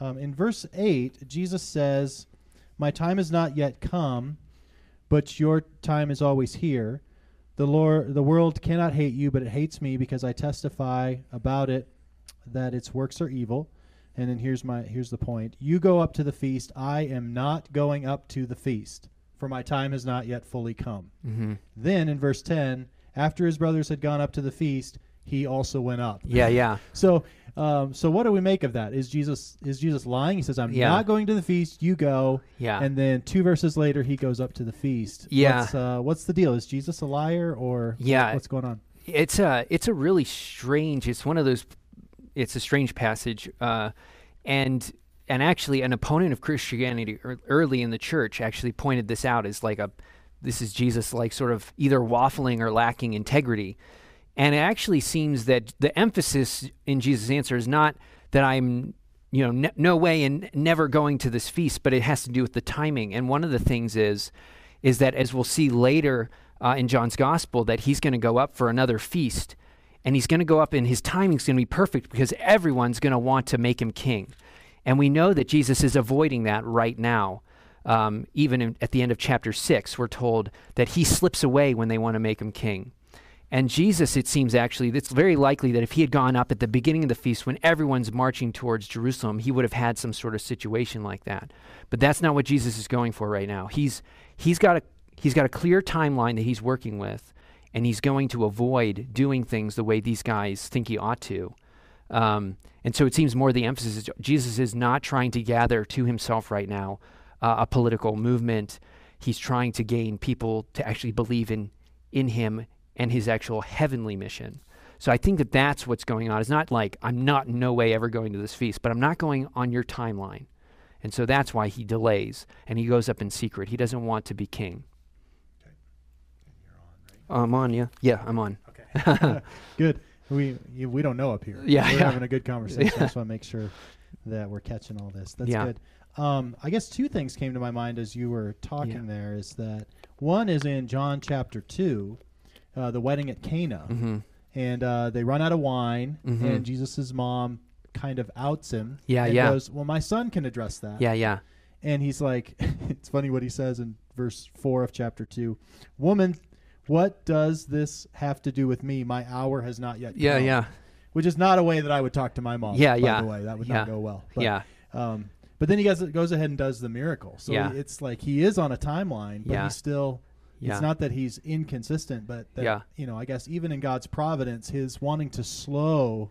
um, in verse eight, Jesus says, "My time is not yet come, but your time is always here. The Lord, the world cannot hate you, but it hates me because I testify about it that its works are evil." And then here's my here's the point. You go up to the feast. I am not going up to the feast, for my time has not yet fully come. Mm-hmm. Then in verse 10, after his brothers had gone up to the feast, he also went up. Yeah. Yeah. So, um, so what do we make of that? Is Jesus is Jesus lying? He says, "I'm Yeah. not going to the feast. You go." Yeah. And then two verses later, he goes up to the feast. Yeah. What's, uh, what's the deal? Is Jesus a liar, or Yeah. what's going on? it's a it's a really strange it's one of those it's a strange passage uh, and and actually an opponent of christianity early in the church actually pointed this out as like a this is jesus like sort of either waffling or lacking integrity and it actually seems that the emphasis in jesus answer is not that i'm you know ne- no way and never going to this feast but it has to do with the timing and one of the things is is that as we'll see later uh, in John's gospel, that he's going to go up for another feast, and he's going to go up, and his timing's going to be perfect because everyone's going to want to make him king, and we know that Jesus is avoiding that right now. Um, even in, at the end of chapter six, we're told that he slips away when they want to make him king. And Jesus, it seems actually, it's very likely that if he had gone up at the beginning of the feast when everyone's marching towards Jerusalem, he would have had some sort of situation like that. But that's not what Jesus is going for right now. He's he's got a he's got a clear timeline that he's working with, and he's going to avoid doing things the way these guys think he ought to. Um, and so it seems more the emphasis is Jesus is not trying to gather to himself right now uh, a political movement. He's trying to gain people to actually believe in in him and his actual heavenly mission. So I think that that's what's going on. It's not like I'm not in no way ever going to this feast, but I'm not going on your timeline. And so that's why he delays and he goes up in secret. He doesn't want to be king. I'm on, yeah. Yeah, I'm on. Okay. good. We we don't know up here. Yeah, we're yeah. having a good conversation. I just want to make sure that we're catching all this. That's Yeah. good. Um, I guess two things came to my mind as you were talking there. Is that one is in John chapter two, uh, the wedding at Cana, hmm and uh, they run out of wine, Mhm. and Jesus' mom kind of outs him. Yeah, yeah. Goes, well, my son can address that. Yeah, yeah. And he's like, it's funny what he says in verse 4 of chapter 2. Woman, what does this have to do with me? My hour has not yet Yeah, come." yeah. Yeah. Which is not a way that I would talk to my mom. Yeah, by yeah. the way, that would Yeah. not go well. But, yeah. Um, but then he goes, goes ahead and does the miracle. So Yeah. it's like he is on a timeline, but Yeah. he's still. Yeah. It's not that he's inconsistent, but that, Yeah. you know, I guess even in God's providence, his wanting to slow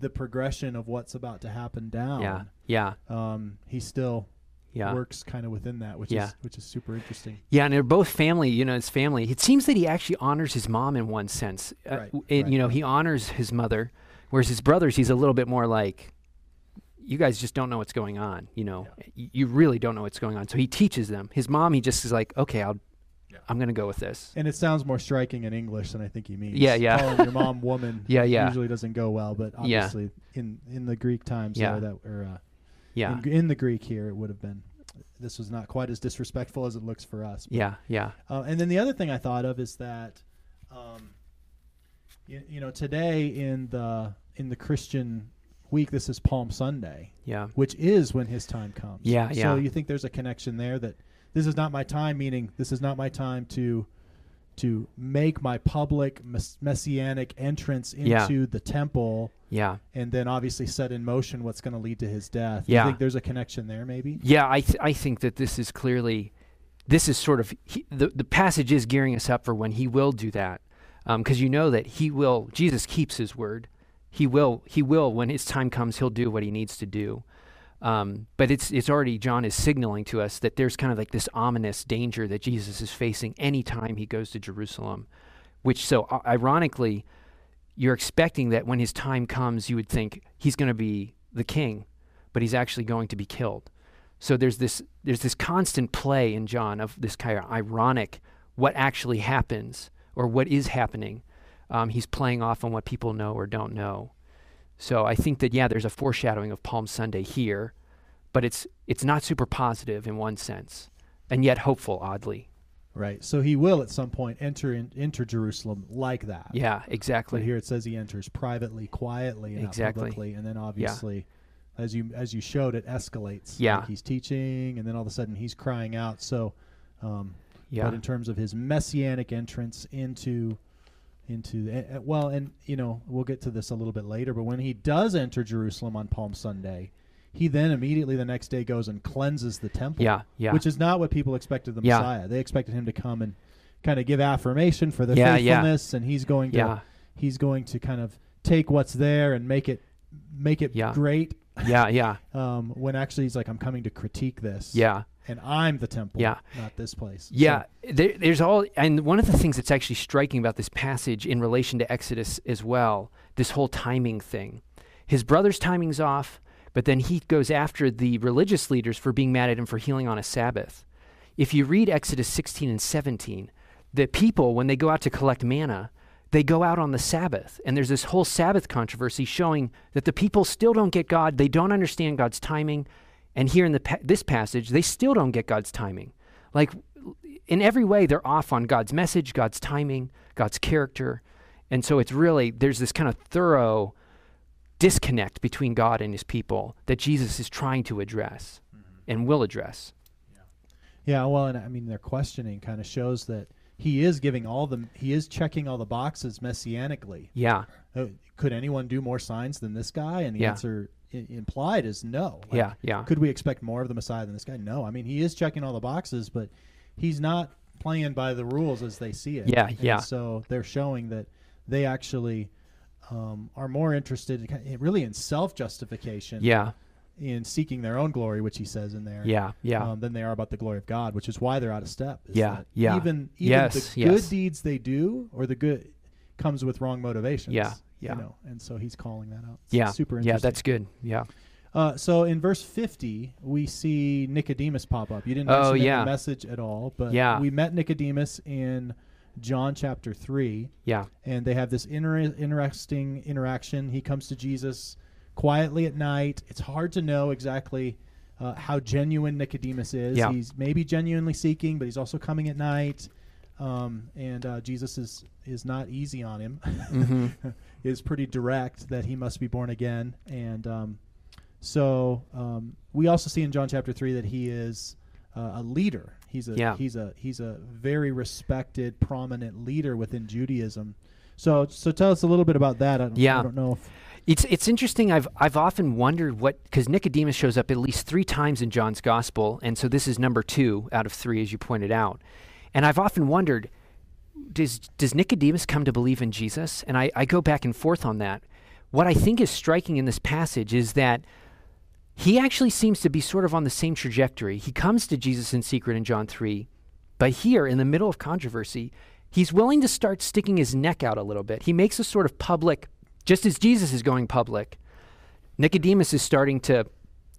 the progression of what's about to happen down. Yeah. Yeah. Um, he still Yeah. works kind of within that, which Yeah. is which is super interesting. Yeah, and they're both family. You know, it's family. It seems that he actually honors his mom in one sense. Uh, Right, right. You know, he honors his mother, whereas his brothers, he's a little bit more like, you guys just don't know what's going on. You know, Y- you really don't know what's going on. So he teaches them. His mom, he just is like, okay, I'll, I'm gonna go with this. And it sounds more striking in English than I think he means. Yeah, yeah. Calling your mom woman Yeah, yeah. usually doesn't go well, but Yeah. obviously in in the Greek times Yeah. that or uh, Yeah, in, in the Greek here it would have been this was not quite as disrespectful as it looks for us. but- yeah, yeah, Uh, and then the other thing I thought of is that, um, you, you know, today in the in the Christian week, this is Palm Sunday. yeah, which is when his time comes. Yeah, So yeah. you think there's a connection there that this is not my time, meaning this is not my time to to make my public mess- messianic entrance Yeah. into the temple yeah. and then obviously set in motion what's going to lead to his death. Yeah. You think there's a connection there maybe? Yeah, I th- I think that this is clearly, this is sort of he, the the passage is gearing us up for when he will do that, um, because you know that he will. Jesus keeps his word. He will. He will when his time comes. He'll do what he needs to do. Um, but it's it's already John is signaling to us that there's kind of like this ominous danger that Jesus is facing anytime he goes to Jerusalem, which so uh, ironically, you're expecting that when his time comes, you would think he's going to be the king, but he's actually going to be killed. So there's this there's this constant play in John of this kind of ironic what actually happens or what is happening. Um, he's playing off on what people know or don't know. So I think that yeah, there's a foreshadowing of Palm Sunday here, but it's it's not super positive in one sense, and yet hopeful oddly. Right. So he will at some point enter in, enter Jerusalem like that. Yeah, exactly. But here it says he enters privately, quietly, and Exactly. publicly, and then obviously, as you as you showed, it escalates. Yeah. Like he's teaching, and then all of a sudden he's crying out. So, um, Yeah, but in terms of his messianic entrance into into the, eh, eh, well, and you know we'll get to this a little bit later, but when he does enter Jerusalem on Palm Sunday, he then immediately the next day goes and cleanses the temple. yeah, yeah, Which is not what people expected the Yeah. Messiah. They expected him to come and kind of give affirmation for their Yeah, yeah. faithfulness, and he's going to yeah, he's going to kind of take what's there and make it make it Yeah. great. yeah, yeah, Um, when actually he's like, I'm coming to critique this. yeah. And I'm the temple. Yeah. not this place. Yeah, there, there's all, and one of the things that's actually striking about this passage in relation to Exodus as well, this whole timing thing. His brother's timing's off, but then he goes after the religious leaders for being mad at him for healing on a Sabbath. If you read Exodus 16 and 17, the people, when they go out to collect manna, they go out on the Sabbath. And there's this whole Sabbath controversy showing that the people still don't get God. They don't understand God's timing. And here in the pa- this passage, they still don't get God's timing. Like in every way, they're off on God's message, God's timing, God's character. And so it's really, there's this kind of thorough disconnect between God and his people that Jesus is trying to address and will address. yeah. Well, and I mean their questioning kind of shows that he is giving all the he is checking all the boxes messianically. Yeah, Uh, could anyone do more signs than this guy? And the Yeah. answer I- implied is no. Like, yeah, yeah. Could we expect more of the Messiah than this guy? No. I mean, he is checking all the boxes, but he's not playing by the rules as they see it. Yeah, And yeah. So they're showing that they actually um, are more interested in, really in self justification, Yeah, in seeking their own glory, which he says in there. yeah, yeah. Um, than they are about the glory of God, which is why they're out of step. Yeah, yeah. Even even Yes, the yes. good deeds they do, or the good, comes with wrong motivations. Yeah, Yeah. You know, and so he's calling that out. It's Yeah. super Yeah, that's good. Yeah. Uh, so in verse 50, we see Nicodemus pop up. You didn't Oh, mention in yeah. the message at all, but Yeah. we met Nicodemus in John chapter 3, Yeah. and they have this inter- interesting interaction. He comes to Jesus quietly at night. It's hard to know exactly uh, how genuine Nicodemus is. Yeah. He's maybe genuinely seeking, but he's also coming at night. Um, and uh, Jesus is, is not easy on him. hmm is pretty direct that he must be born again. And um, so um, we also see in John chapter three that he is uh, a leader. He's a Yeah. he's a he's a very respected, prominent leader within Judaism. So so tell us a little bit about that. I don't, Yeah. I don't know if It's it's interesting. I've I've often wondered what because Nicodemus shows up at least three times in John's gospel, and so this is number two out of three, as you pointed out. And I've often wondered, does does Nicodemus come to believe in Jesus? And I, I go back and forth on that. What I think is striking in this passage is that he actually seems to be sort of on the same trajectory. He comes to Jesus in secret in John 3, but here in the middle of controversy, he's willing to start sticking his neck out a little bit. He makes a sort of public, just as Jesus is going public, Nicodemus is starting to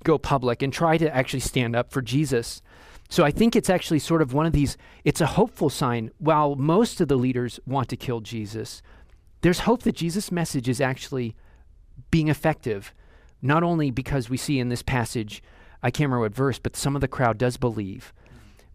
go public and try to actually stand up for Jesus. So I think it's actually sort of one of these, it's a hopeful sign. While most of the leaders want to kill Jesus, there's hope that Jesus' message is actually being effective, not only because we see in this passage, I can't remember what verse, but some of the crowd does believe.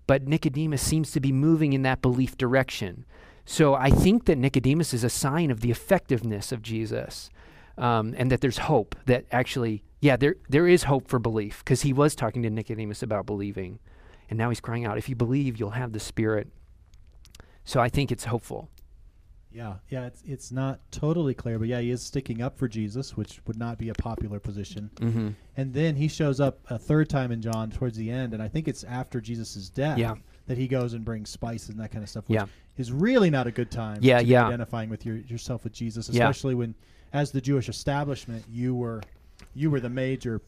But Nicodemus seems to be moving in that belief direction. So I think that Nicodemus is a sign of the effectiveness of Jesus, um, and that there's hope that actually, yeah, there there is hope for belief because he was talking to Nicodemus about believing, and now he's crying out, "If you believe, you'll have the Spirit." So I think it's hopeful. yeah yeah it's it's not totally clear, but yeah he is sticking up for Jesus, which would not be a popular position. Mm-hmm. And then he shows up a third time in John towards the end, and I think it's after Jesus' death Yeah. that he goes and brings spices and that kind of stuff. Which Yeah. is really not a good time. Yeah, to be yeah. identifying with your, yourself with Jesus, Yeah. especially when, as the Jewish establishment, you were, you were the major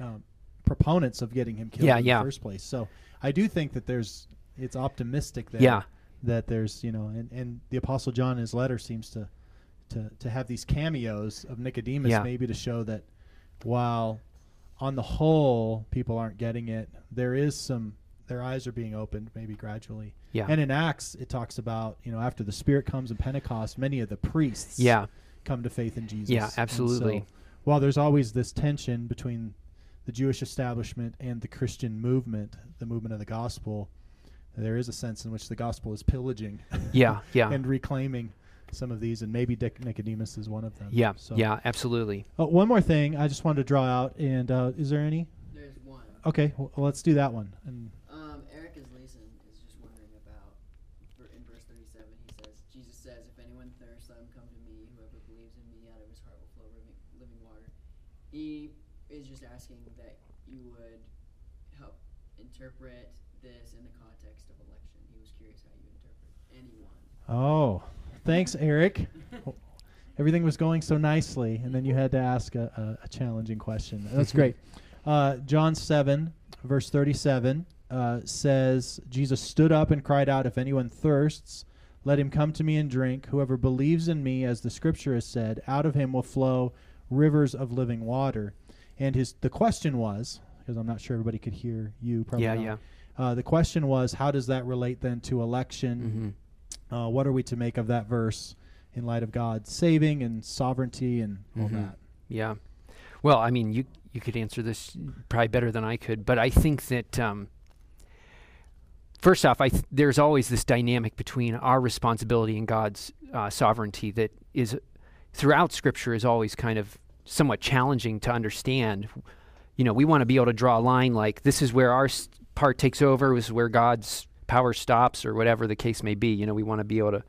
um, proponents of getting him killed Yeah, in yeah. the first place. So I do think that there's, it's optimistic that Yeah. that there's you know, and, and the Apostle John in his letter seems to, to to have these cameos of Nicodemus, Yeah. maybe to show that while on the whole people aren't getting it, there is some their eyes are being opened, maybe gradually. Yeah. And in Acts, it talks about you know after the Spirit comes in Pentecost, many of the priests yeah. come to faith in Jesus. Yeah, absolutely. so, while there's always this tension between the Jewish establishment and the Christian movement, the movement of the gospel, there is a sense in which the gospel is pillaging Yeah. Yeah. and reclaiming some of these, and maybe Dic- Nicodemus is one of them. yeah. So, Yeah. Absolutely. Oh, one more thing I just wanted to draw out, and uh, is there any? There's one. Okay, well, let's do that one. And Um, Eric is Leeson is just wondering about ver- in verse 37. He says, Jesus says, "If anyone thirsts, let him come to me. Whoever believes in me, out of his heart will flow living, living water." He is just asking that you would help interpret this in the context of election. He was curious how you interpret anyone. oh, thanks, Eric. Everything was going so nicely, and then you had to ask a, a, a challenging question. That's great. Uh, John 7, verse 37 uh, says, Jesus stood up and cried out, If anyone thirsts, let him come to me and drink. Whoever believes in me, as the scripture has said, out of him will flow rivers of living water. And his the question was, because I'm not sure everybody could hear you, probably yeah. not. Yeah. Uh, the question was, how does that relate then to election? Mm-hmm. Uh, what are we to make of that verse in light of God's saving and sovereignty and all Mhm. that? Yeah. Well, I mean, you you could answer this probably better than I could, but I think that um, first off, I th- there's always this dynamic between our responsibility and God's uh, sovereignty that is throughout Scripture is always kind of somewhat challenging to understand. You know, we want to be able to draw a line like this is where our part takes over, this is where God's power stops, or whatever the case may be. You know, we want to be able to.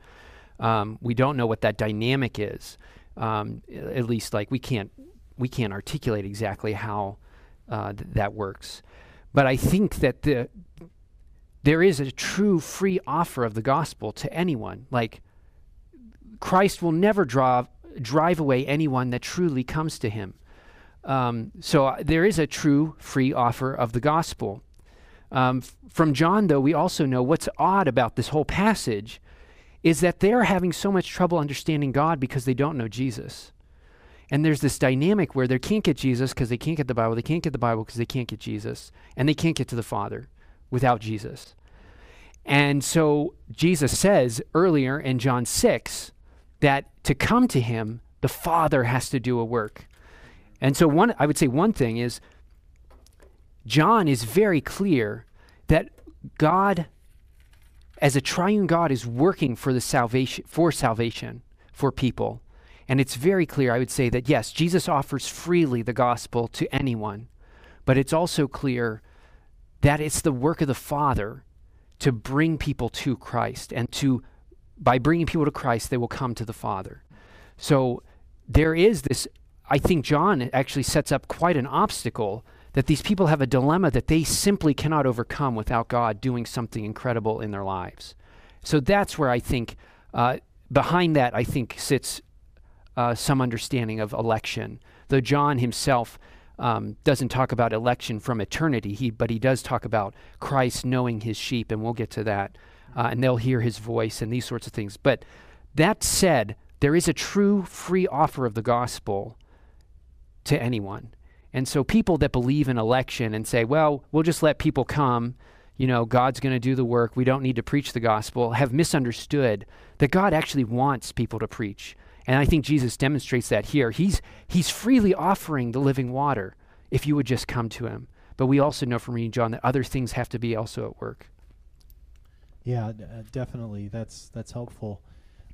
Um, we don't know what that dynamic is. Um, at least, like we can't we can't articulate exactly how uh, th- that works. But I think that the there is a true free offer of the gospel to anyone. Like Christ will never draw drive away anyone that truly comes to Him. Um, so uh, there is a true free offer of the gospel. Um, from John, though, we also know what's odd about this whole passage is that they're having so much trouble understanding God because they don't know Jesus. And there's this dynamic where they can't get Jesus because they can't get the Bible. They can't get the Bible because they can't get Jesus. And they can't get to the Father without Jesus. And so Jesus says earlier in John 6 that to come to him, the Father has to do a work. And so one I would say one thing is John is very clear that God as a triune God is working for the salvation for salvation for people. And it's very clear I would say that yes, Jesus offers freely the gospel to anyone. But it's also clear that it's the work of the Father to bring people to Christ and to by bringing people to Christ they will come to the Father. So there is this I think John actually sets up quite an obstacle that these people have a dilemma that they simply cannot overcome without God doing something incredible in their lives. So that's where I think, uh, behind that, I think sits uh, some understanding of election. Though John himself um, doesn't talk about election from eternity, he, but he does talk about Christ knowing his sheep, and we'll get to that. Uh, and they'll hear his voice and these sorts of things. But that said, there is a true free offer of the gospel to anyone. And so people that believe in election and say, well, we'll just let people come, you know, God's going to do the work, we don't need to preach the gospel, have misunderstood that God actually wants people to preach. And I think Jesus demonstrates that here. He's he's freely offering the living water if you would just come to him. But we also know from reading John that other things have to be also at work. Yeah, d- uh, definitely. That's that's helpful.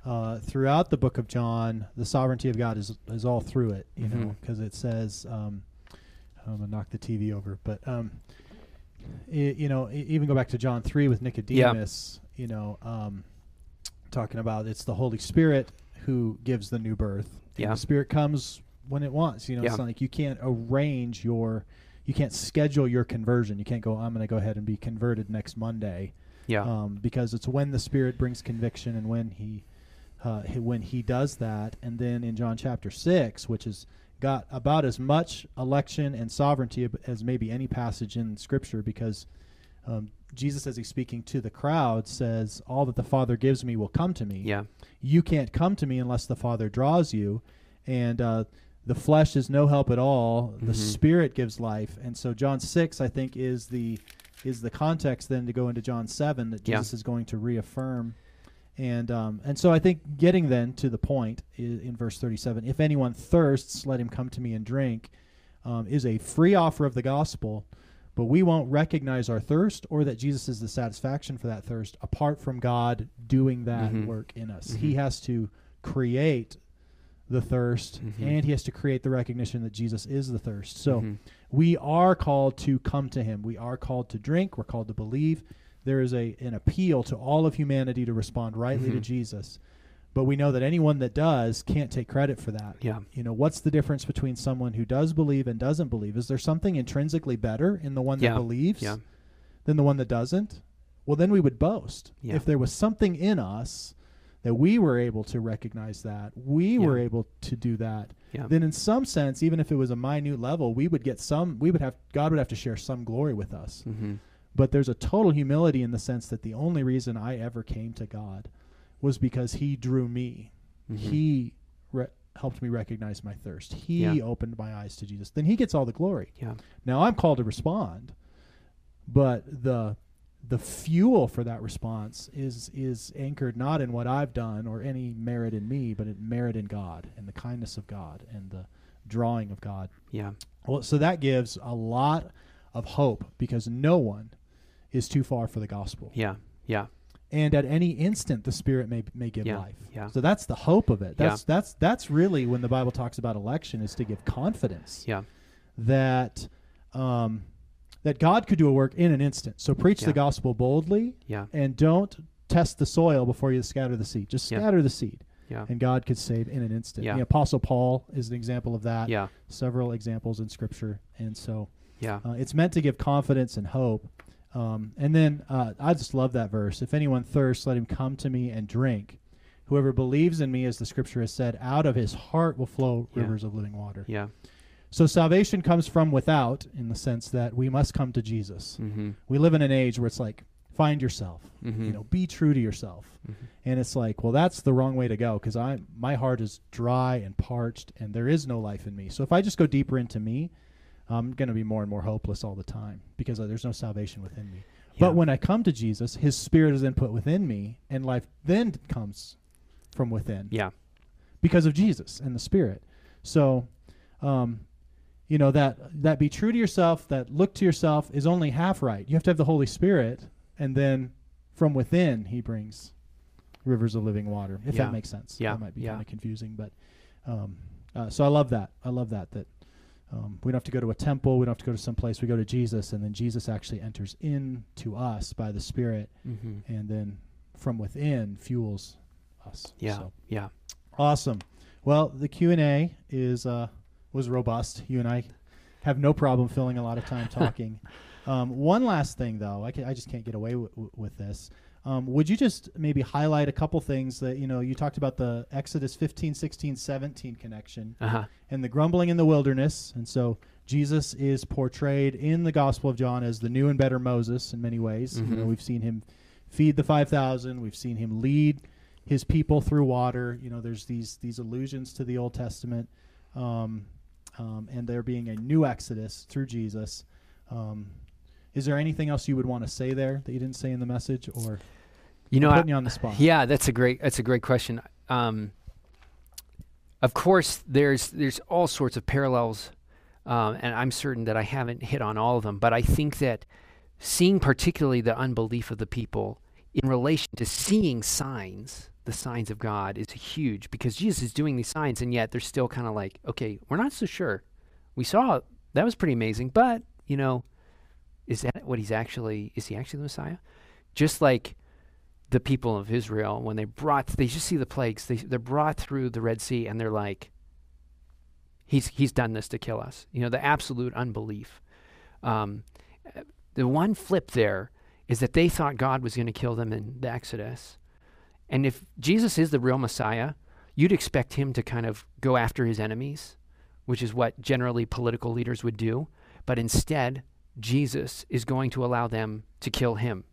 Uh, throughout the book of John, the sovereignty of God is is all through it. You know, Mhm. because it says, um, I'm gonna knock the TV over, but um, i you know, even go back to John three with Nicodemus. You know, um, talking about it's the Holy Spirit who gives the new birth. Yeah. the Spirit comes when it wants. You know, it's not like you can't arrange your, you can't schedule your conversion. You can't go. I'm gonna go ahead and be converted next Monday Yeah. um, because it's when the Spirit brings conviction and when he, uh, when he does that, and then in John chapter six, which has got about as much election and sovereignty as maybe any passage in Scripture, because um, Jesus, as he's speaking to the crowd, says, "All that the Father gives me will come to me. yeah. You can't come to me unless the Father draws you, and uh, the flesh is no help at all. The Mhm. Spirit gives life." And so John six, I think, is the is the context then to go into John seven that Yeah. Jesus is going to reaffirm. And um, and so I think getting then to the point in verse thirty seven, if anyone thirsts, let him come to me and drink, um, is a free offer of the gospel. But we won't recognize our thirst or that Jesus is the satisfaction for that thirst apart from God doing that Mhm. work in us. Mhm. He has to create the thirst Mhm. and he has to create the recognition that Jesus is the thirst. So Mhm. we are called to come to him. We are called to drink. We're called to believe. There is a an appeal to all of humanity to respond rightly to Mhm. Jesus. But we know that anyone that does can't take credit for that. Yeah. You know, what's the difference between someone who does believe and doesn't believe? Is there something intrinsically better in the one Yeah. that believes Yeah. than the one that doesn't? Well, then we would boast. Yeah. If there was something in us that we were able to recognize that, we were able to do that, then in some sense, even if it was a minute level, we would get some, we would have, God would have to share some glory with us. Mhm. But there's a total humility in the sense that the only reason I ever came to God was because He drew me. Mhm. He re- helped me recognize my thirst. He Yeah. opened my eyes to Jesus. Then He gets all the glory. Yeah. Now I'm called to respond, but the the fuel for that response is is anchored not in what I've done or any merit in me, but in merit in God and the kindness of God and the drawing of God. Yeah. Well, so that gives a lot of hope because no one is too far for the gospel. Yeah. Yeah. And at any instant the spirit may may give Yeah, life. yeah. So that's the hope of it. Yeah. That's that's that's really when the Bible talks about election is to give confidence Yeah. that um, that God could do a work in an instant. So preach Yeah. the gospel boldly Yeah. and don't test the soil before you scatter the seed. Just scatter the seed, Yeah. and God could save in an instant. Yeah. The Apostle Paul is an example of that. Yeah. Several examples in Scripture, and so Yeah. uh, it's meant to give confidence and hope. Um, and then uh, I just love that verse. If anyone thirsts, let him come to me and drink. Whoever believes in me, as the Scripture has said, out of his heart will flow Yeah. rivers of living water. Yeah. So salvation comes from without, in the sense that we must come to Jesus. Mm-hmm. We live in an age where it's like find yourself. Mhm. You know, be true to yourself. Mhm. And it's like, well, that's the wrong way to go because I my heart is dry and parched, and there is no life in me. So if I just go deeper into me, I'm going to be more and more hopeless all the time because uh, there's no salvation within me. Yeah. But when I come to Jesus, His Spirit is then put within me, and life then comes from within yeah, because of Jesus and the Spirit. So, um, you know that that be true to yourself, that look to yourself is only half right. You have to have the Holy Spirit, and then from within He brings rivers of living water. If Yeah. that makes sense. Yeah. that might be Yeah. kind of confusing, but um, uh, so I love that. I love that that. Um, we don't have to go to a temple. We don't have to go to some place. We go to Jesus, and then Jesus actually enters into us by the Spirit, hmm and then from within fuels us. yeah, So. yeah. Awesome. Well, the Q and A is uh, was robust. You and I have no problem filling a lot of time talking. um, one last thing, though, I, can, I just can't get away w- w- with this. Um, would you just maybe highlight a couple things that you know? You talked about the Exodus 15, 16, 17 connection Uh huh. and the grumbling in the wilderness, and so Jesus is portrayed in the Gospel of John as the new and better Moses in many ways. You know, Mhm. we've seen him feed the five thousand. We've seen him lead his people through water. You know, there's these these allusions to the Old Testament, um, um, and there being a new Exodus through Jesus. Um, is there anything else you would want to say there that you didn't say in the message, or You know, I'm I, putting you on the spot? Yeah, that's a great that's a great question. Um, of course, there's there's all sorts of parallels, um, and I'm certain that I haven't hit on all of them. But I think that seeing particularly the unbelief of the people in relation to seeing signs, the signs of God, is huge because Jesus is doing these signs, and yet they're still kind of like, okay, we're not so sure. We saw that was pretty amazing, but you know, is that what he's actually? Is he actually the Messiah? Just like the people of Israel when they brought they just see the plagues they they're brought through the Red Sea and they're like he's he's done this to kill us. You know the absolute unbelief. Um, the one flip there is that they thought God was going to kill them in the Exodus. And if Jesus is the real Messiah you'd expect him to kind of go after his enemies which is what generally political leaders would do. But instead Jesus is going to allow them to kill him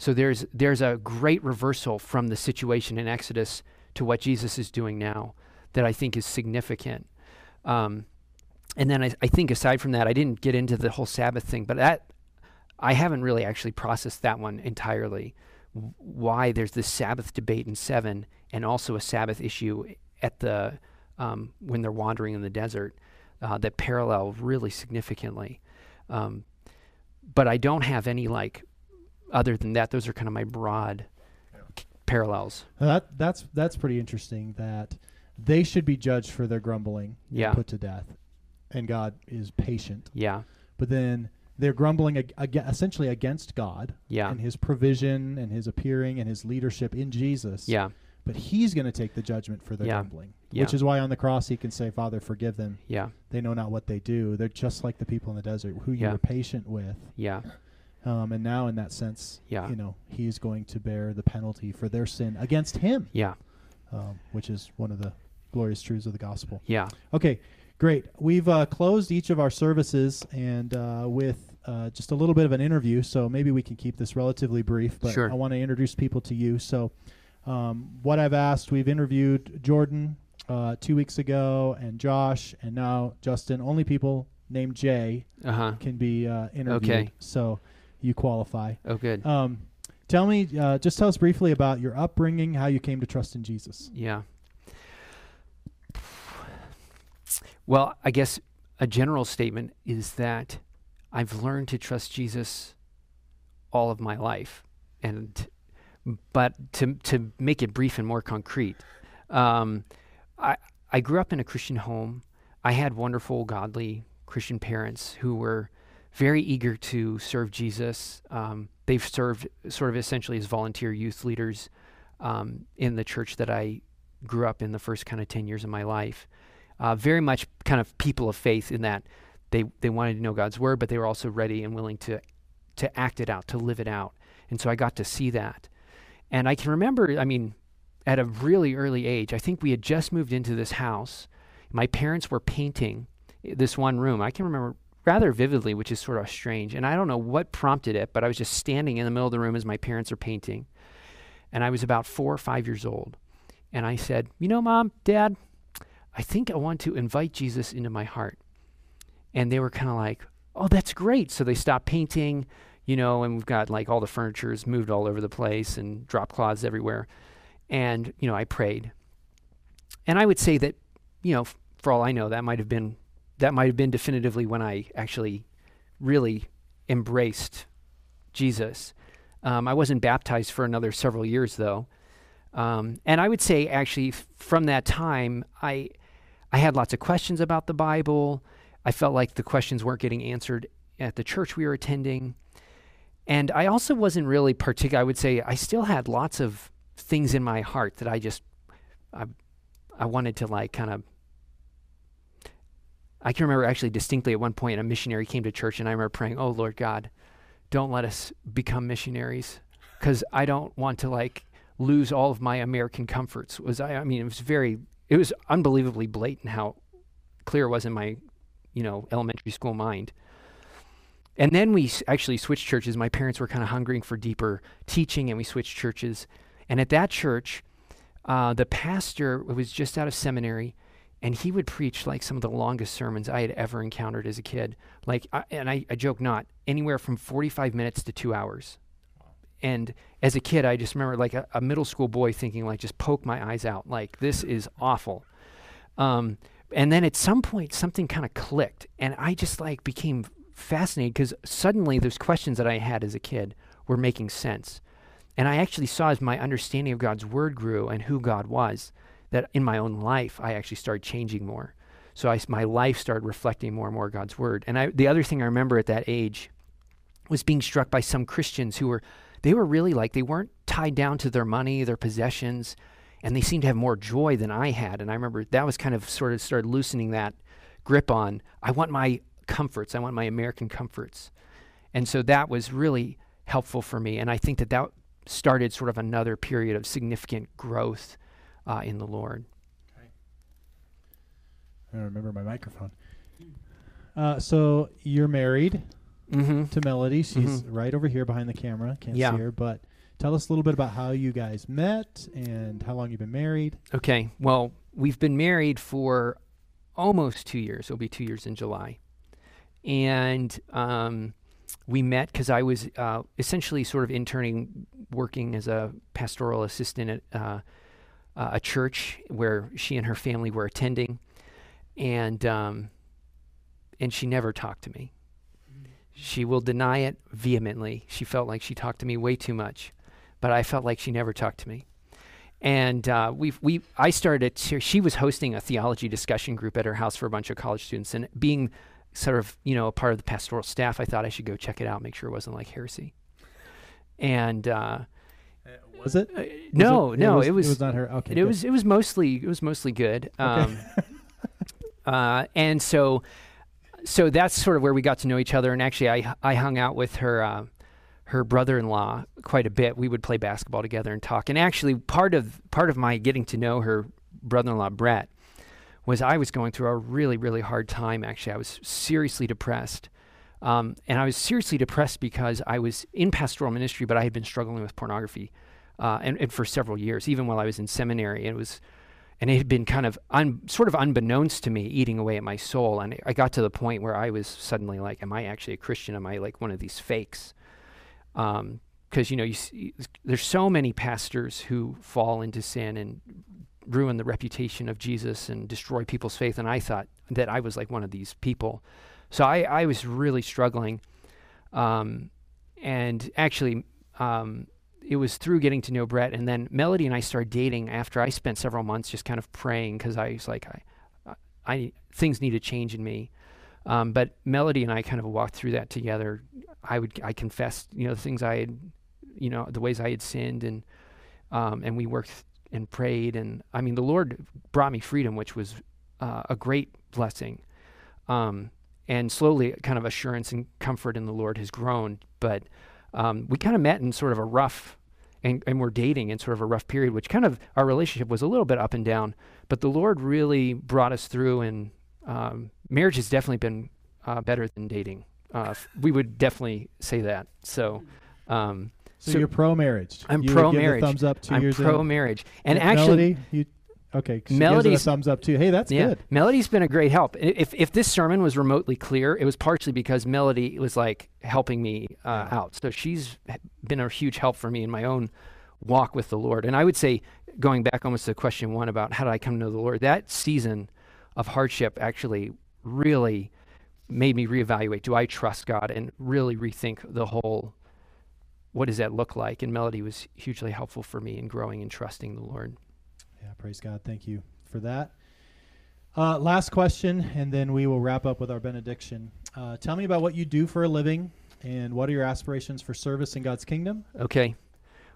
so there's there's a great reversal from the situation in Exodus to what Jesus is doing now that I think is significant. Um, and then I, I think aside from that, I didn't get into the whole Sabbath thing, but that I haven't really actually processed that one entirely. Why there's this Sabbath debate in seven, and also a Sabbath issue at the um, when they're wandering in the desert uh, that parallel really significantly. Um, but I don't have any like other than that, those are kind of my broad c- parallels. That that's that's pretty interesting. That they should be judged for their grumbling, and Yeah. put to death, and God is patient. Yeah, But then they're grumbling ag- ag- essentially against God yeah, and His provision and His appearing and His leadership in Jesus. yeah, But He's going to take the judgment for their Yeah. grumbling, Yeah. which is why on the cross He can say, "Father, forgive them. yeah, They know not what they do. They're just like the people in the desert who you were patient with." yeah, Um, and now, in that sense, Yeah. you know, He is going to bear the penalty for their sin against Him yeah, um, which is one of the glorious truths of the gospel. yeah. Okay, great. We've uh, closed each of our services and uh, with uh, just a little bit of an interview, so maybe we can keep this relatively brief. But Sure. I want to introduce people to you. So, um, what I've asked, we've interviewed Jordan uh, two weeks ago, and Josh, and now Justin. Only people named Jay Uh huh. can be uh, interviewed. Okay. So you qualify. Oh, good. Um, tell me, uh, just tell us briefly about your upbringing, how you came to trust in Jesus. Yeah. Well, I guess a general statement is that I've learned to trust Jesus all of my life, and but to to make it brief and more concrete, um, I I grew up in a Christian home. I had wonderful, godly Christian parents who were very eager to serve Jesus. Um, they've served sort of essentially as volunteer youth leaders um, in the church that I grew up in the first kind of 10 years of my life. Uh, very much kind of people of faith in that they, they wanted to know God's word, but they were also ready and willing to, to act it out, to live it out. And so I got to see that. And I can remember, I mean, at a really early age, I think we had just moved into this house. My parents were painting this one room. I can remember rather vividly, which is sort of strange. And I don't know what prompted it, but I was just standing in the middle of the room as my parents are painting. And I was about four or five years old. And I said, You know, mom, dad, I think I want to invite Jesus into my heart. And they were kind of like, Oh, that's great. So they stopped painting, you know, and we've got like all the furniture is moved all over the place and drop cloths everywhere. And, you know, I prayed. And I would say that, you know, for all I know, that might have been that might have been definitively when I actually really embraced Jesus. Um, I wasn't baptized for another several years, though. Um, and I would say, actually, f- from that time, I I had lots of questions about the Bible. I felt like the questions weren't getting answered at the church we were attending, and I also wasn't really particular. I would say I still had lots of things in my heart that I just I I wanted to like kind of I can remember actually distinctly at one point a missionary came to church and I remember praying, "Oh Lord God, don't let us become missionaries cuz I don't want to like lose all of my American comforts." Was I I mean it was very it was unbelievably blatant how clear it was in my, you know, elementary school mind. And then we actually switched churches. My parents were kind of hungering for deeper teaching and we switched churches. And at that church, uh, the pastor was just out of seminary and he would preach like some of the longest sermons I had ever encountered as a kid. Like, I, and I, I joke not, anywhere from 45 minutes to two hours. And as a kid, I just remember like a, a middle school boy thinking, like, just poke my eyes out. Like, this is awful. Um, and then at some point, something kind of clicked. And I just like became fascinated because suddenly those questions that I had as a kid were making sense. And I actually saw as my understanding of God's word grew and who God was, that in my own life, I actually started changing more. So I my life started reflecting more and more God's word. And I, the other thing I remember at that age was being struck by some Christians who were, they were really like, they weren't tied down to their money, their possessions, and they seemed to have more joy than I had. And I remember that was kind of sort of started loosening that grip on, I want my comforts, I want my American comforts. And so that was really helpful for me. And I think that that started sort of another period of significant growth uh, in the Lord. Okay. I don't remember my microphone. Uh, so you're married Mm-hmm. to Melody. She's Mhm. right over here behind the camera. Can't Yeah. see her, but tell us a little bit about how you guys met and how long you've been married. Okay. Well, we've been married for almost two years. It'll be two years in July. And um, we met because I was uh, essentially sort of interning, working as a pastoral assistant at uh, uh, a church where she and her family were attending. And, um, and she never talked to me. She will deny it vehemently. She felt like she talked to me way too much, but I felt like she never talked to me and uh, we we I started. To, she was hosting a theology discussion group at her house for a bunch of college students, and being sort of you know a part of the pastoral staff, I thought I should go check it out, make sure it wasn't like heresy. And uh, Was it? uh, no, it, no, was, it was It was not her. Okay. it good. was it was mostly it was mostly good. Um, uh, and so so that's sort of where we got to know each other. And actually, I I hung out with her uh, her brother-in-law quite a bit. We would play basketball together and talk. And actually, part of part of my getting to know her brother-in-law Brett was I was going through a really really hard time. Actually, I was seriously depressed. Um, and I was seriously depressed because I was in pastoral ministry, but I had been struggling with pornography, uh, and, and for several years, even while I was in seminary. It was, and it had been kind of un, sort of unbeknownst to me, eating away at my soul. And I got to the point where I was suddenly like, "Am I actually a Christian? Am I like one of these fakes?" Because you know, you see, there's so many pastors who fall into sin and ruin the reputation of Jesus and destroy people's faith. And I thought that I was like one of these people. So I, I was really struggling. Um, and actually, um, it was through getting to know Brett, and then Melody and I started dating after I spent several months just kind of praying because I was like, I, I, things need to change in me. Um, but Melody and I kind of walked through that together. I would, I confessed, you know, the things I had, you know, the ways I had sinned, and um, and we worked and prayed, and I mean, the Lord brought me freedom, which was uh, a great blessing. Um, and slowly, kind of assurance and comfort in the Lord has grown. But um, we kind of met in sort of a rough, and, and we're dating in sort of a rough period, which kind of our relationship was a little bit up and down. But the Lord really brought us through, and um, marriage has definitely been uh, better than dating. Uh, we would definitely say that. So, um, So, So- you're pro marriage. I'm you would give the pro-marriage. thumbs up 2 I'm pro marriage. and actually, Melody, you okay? She gives it a thumbs up too. Hey, that's yeah, good. Melody's been a great help. If if this sermon was remotely clear, it was partially because Melody was like helping me uh, out. So she's been a huge help for me in my own walk with the Lord. And I would say, going back almost to question one about how did I come to know the Lord, that season of hardship actually really made me reevaluate: Do I trust God? And really rethink the whole. What does that look like? And Melody was hugely helpful for me in growing and trusting the Lord. Yeah, praise God. Thank you for that. Uh, last question, and then we will wrap up with our benediction. Uh, tell me about what you do for a living, and what are your aspirations for service in God's kingdom? Okay.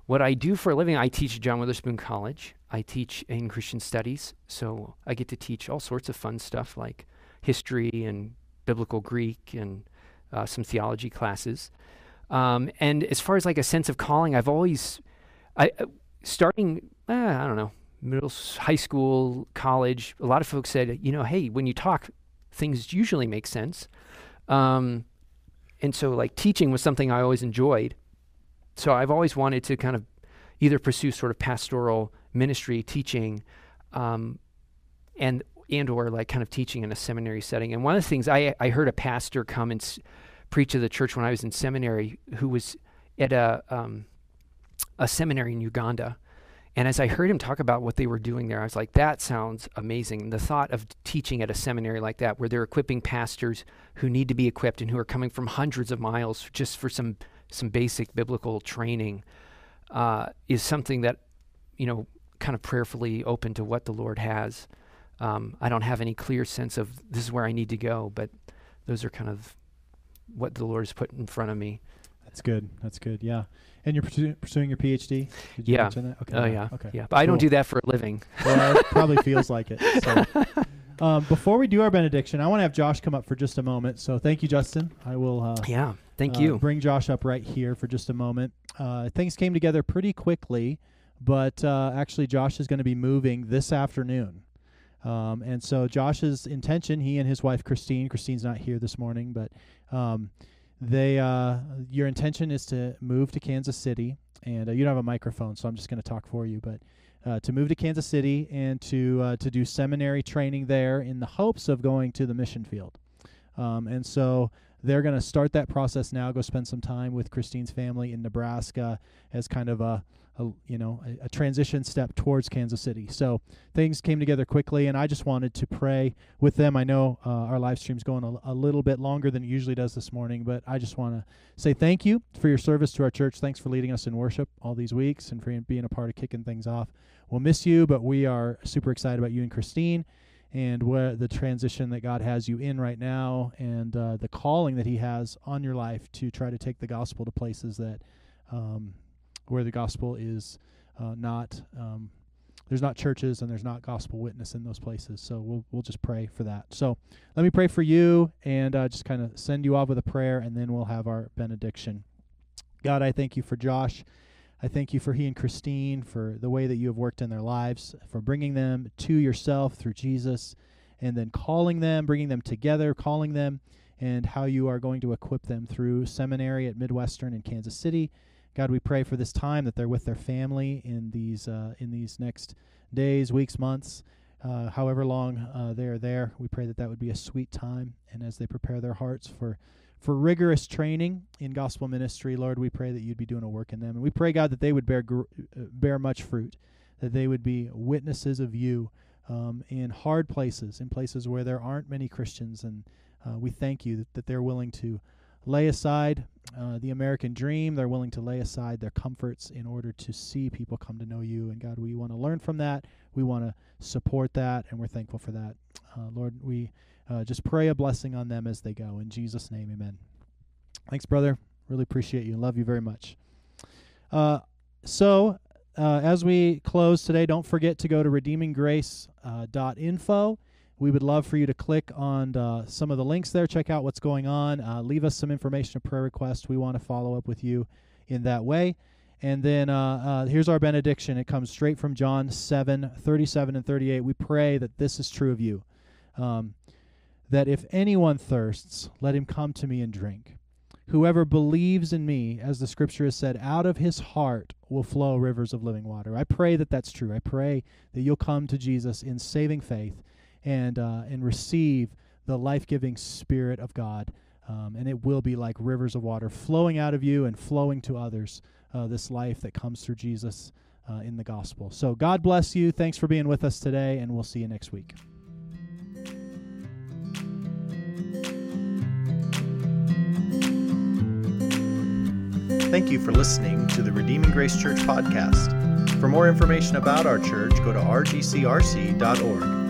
What I do for a living, I teach at John Witherspoon College. I teach in Christian studies, so I get to teach all sorts of fun stuff like history and biblical Greek and uh, some theology classes. Um, and as far as like a sense of calling, I've always, I uh, starting, uh, I don't know, middle, high school, college. A lot of folks said, you know, hey, when you talk, things usually make sense. Um, and so like teaching was something I always enjoyed so I've always wanted to kind of either pursue sort of pastoral ministry, teaching, um, and and or like kind of teaching in a seminary setting. And one of the things I I heard a pastor come and s- preach to the church when I was in seminary, who was at a um, a seminary in Uganda. And as I heard him talk about what they were doing there, I was like, that sounds amazing. The thought of teaching at a seminary like that, where they're equipping pastors who need to be equipped and who are coming from hundreds of miles just for some some basic biblical training uh, is something that you know kind of prayerfully open to what the Lord has. Um, I don't have any clear sense of this is where I need to go, but those are kind of what the Lord has put in front of me. That's good. That's good. Yeah. And you're pursu- pursuing your PhD? Did you Yeah. mention that? Okay. Oh yeah, Okay. yeah. But I don't do that for a living. Well, it probably feels like it. So. Um, before we do our benediction, I want to have Josh come up for just a moment. So thank you, Justin. I will. Uh, Yeah, thank uh, you. Bring Josh up right here for just a moment. Uh, things came together pretty quickly, but uh, actually, Josh is going to be moving this afternoon. Um, and so, Josh's intention, he and his wife Christine, Christine's not here this morning, but um, they, uh, your intention is to move to Kansas City, and uh, you don't have a microphone, so I'm just going to talk for you, but. Uh, to move to Kansas City and to uh, to do seminary training there in the hopes of going to the mission field, um, and so they're going to start that process now. Go spend some time with Christine's family in Nebraska as kind of a, a you know a, a transition step towards Kansas City. So things came together quickly, and I just wanted to pray with them. I know uh, our live stream's going a, a little bit longer than it usually does this morning, but I just want to say thank you for your service to our church. Thanks for leading us in worship all these weeks and for being a part of kicking things off. We'll miss you, but we are super excited about you and Christine and where the transition that God has you in right now, and uh, the calling that He has on your life to try to take the gospel to places that um, where the gospel is uh, not um, there's not churches and there's not gospel witness in those places. So we'll we'll just pray for that. So let me pray for you and uh, just kind of send you off with a prayer, and then we'll have our benediction. God, I thank you for Josh. I thank you for he and Christine, for the way that you have worked in their lives, for bringing them to yourself through Jesus, and then calling them, bringing them together, calling them, and how you are going to equip them through seminary at Midwestern in Kansas City. God, we pray for this time that they're with their family in these uh, in these next days, weeks, months, uh, however long uh, they are there. We pray that that would be a sweet time, and as they prepare their hearts for for rigorous training in gospel ministry, Lord, we pray that you'd be doing a work in them, and we pray, God, that they would bear gr- uh, bear much fruit, that they would be witnesses of you um, in hard places, in places where there aren't many Christians, and uh, we thank you that, that they're willing to lay aside uh, the American dream. They're willing to lay aside their comforts in order to see people come to know you. And God, we want to learn from that. We want to support that, and we're thankful for that. Uh, Lord, we uh, just pray a blessing on them as they go. In Jesus' name, amen. Thanks, brother. Really appreciate you. And love you very much. Uh, so, uh, as we close today, don't forget to go to redeeminggrace.info. We would love for you to click on uh, some of the links there, check out what's going on, uh, leave us some information, a prayer requests. We want to follow up with you in that way. And then uh, uh, here's our benediction. It comes straight from John 7 37 and 38. We pray that this is true of you. Um, that if anyone thirsts, let him come to me and drink. Whoever believes in me, as the scripture has said, out of his heart will flow rivers of living water. I pray that that's true. I pray that you'll come to Jesus in saving faith and uh, and receive the life giving Spirit of God. Um, and it will be like rivers of water flowing out of you and flowing to others. Uh, this life that comes through Jesus uh, in the gospel. So God bless you. Thanks for being with us today, and we'll see you next week. Thank you for listening to the Redeeming Grace Church podcast. For more information about our church, go to rgcrc.org.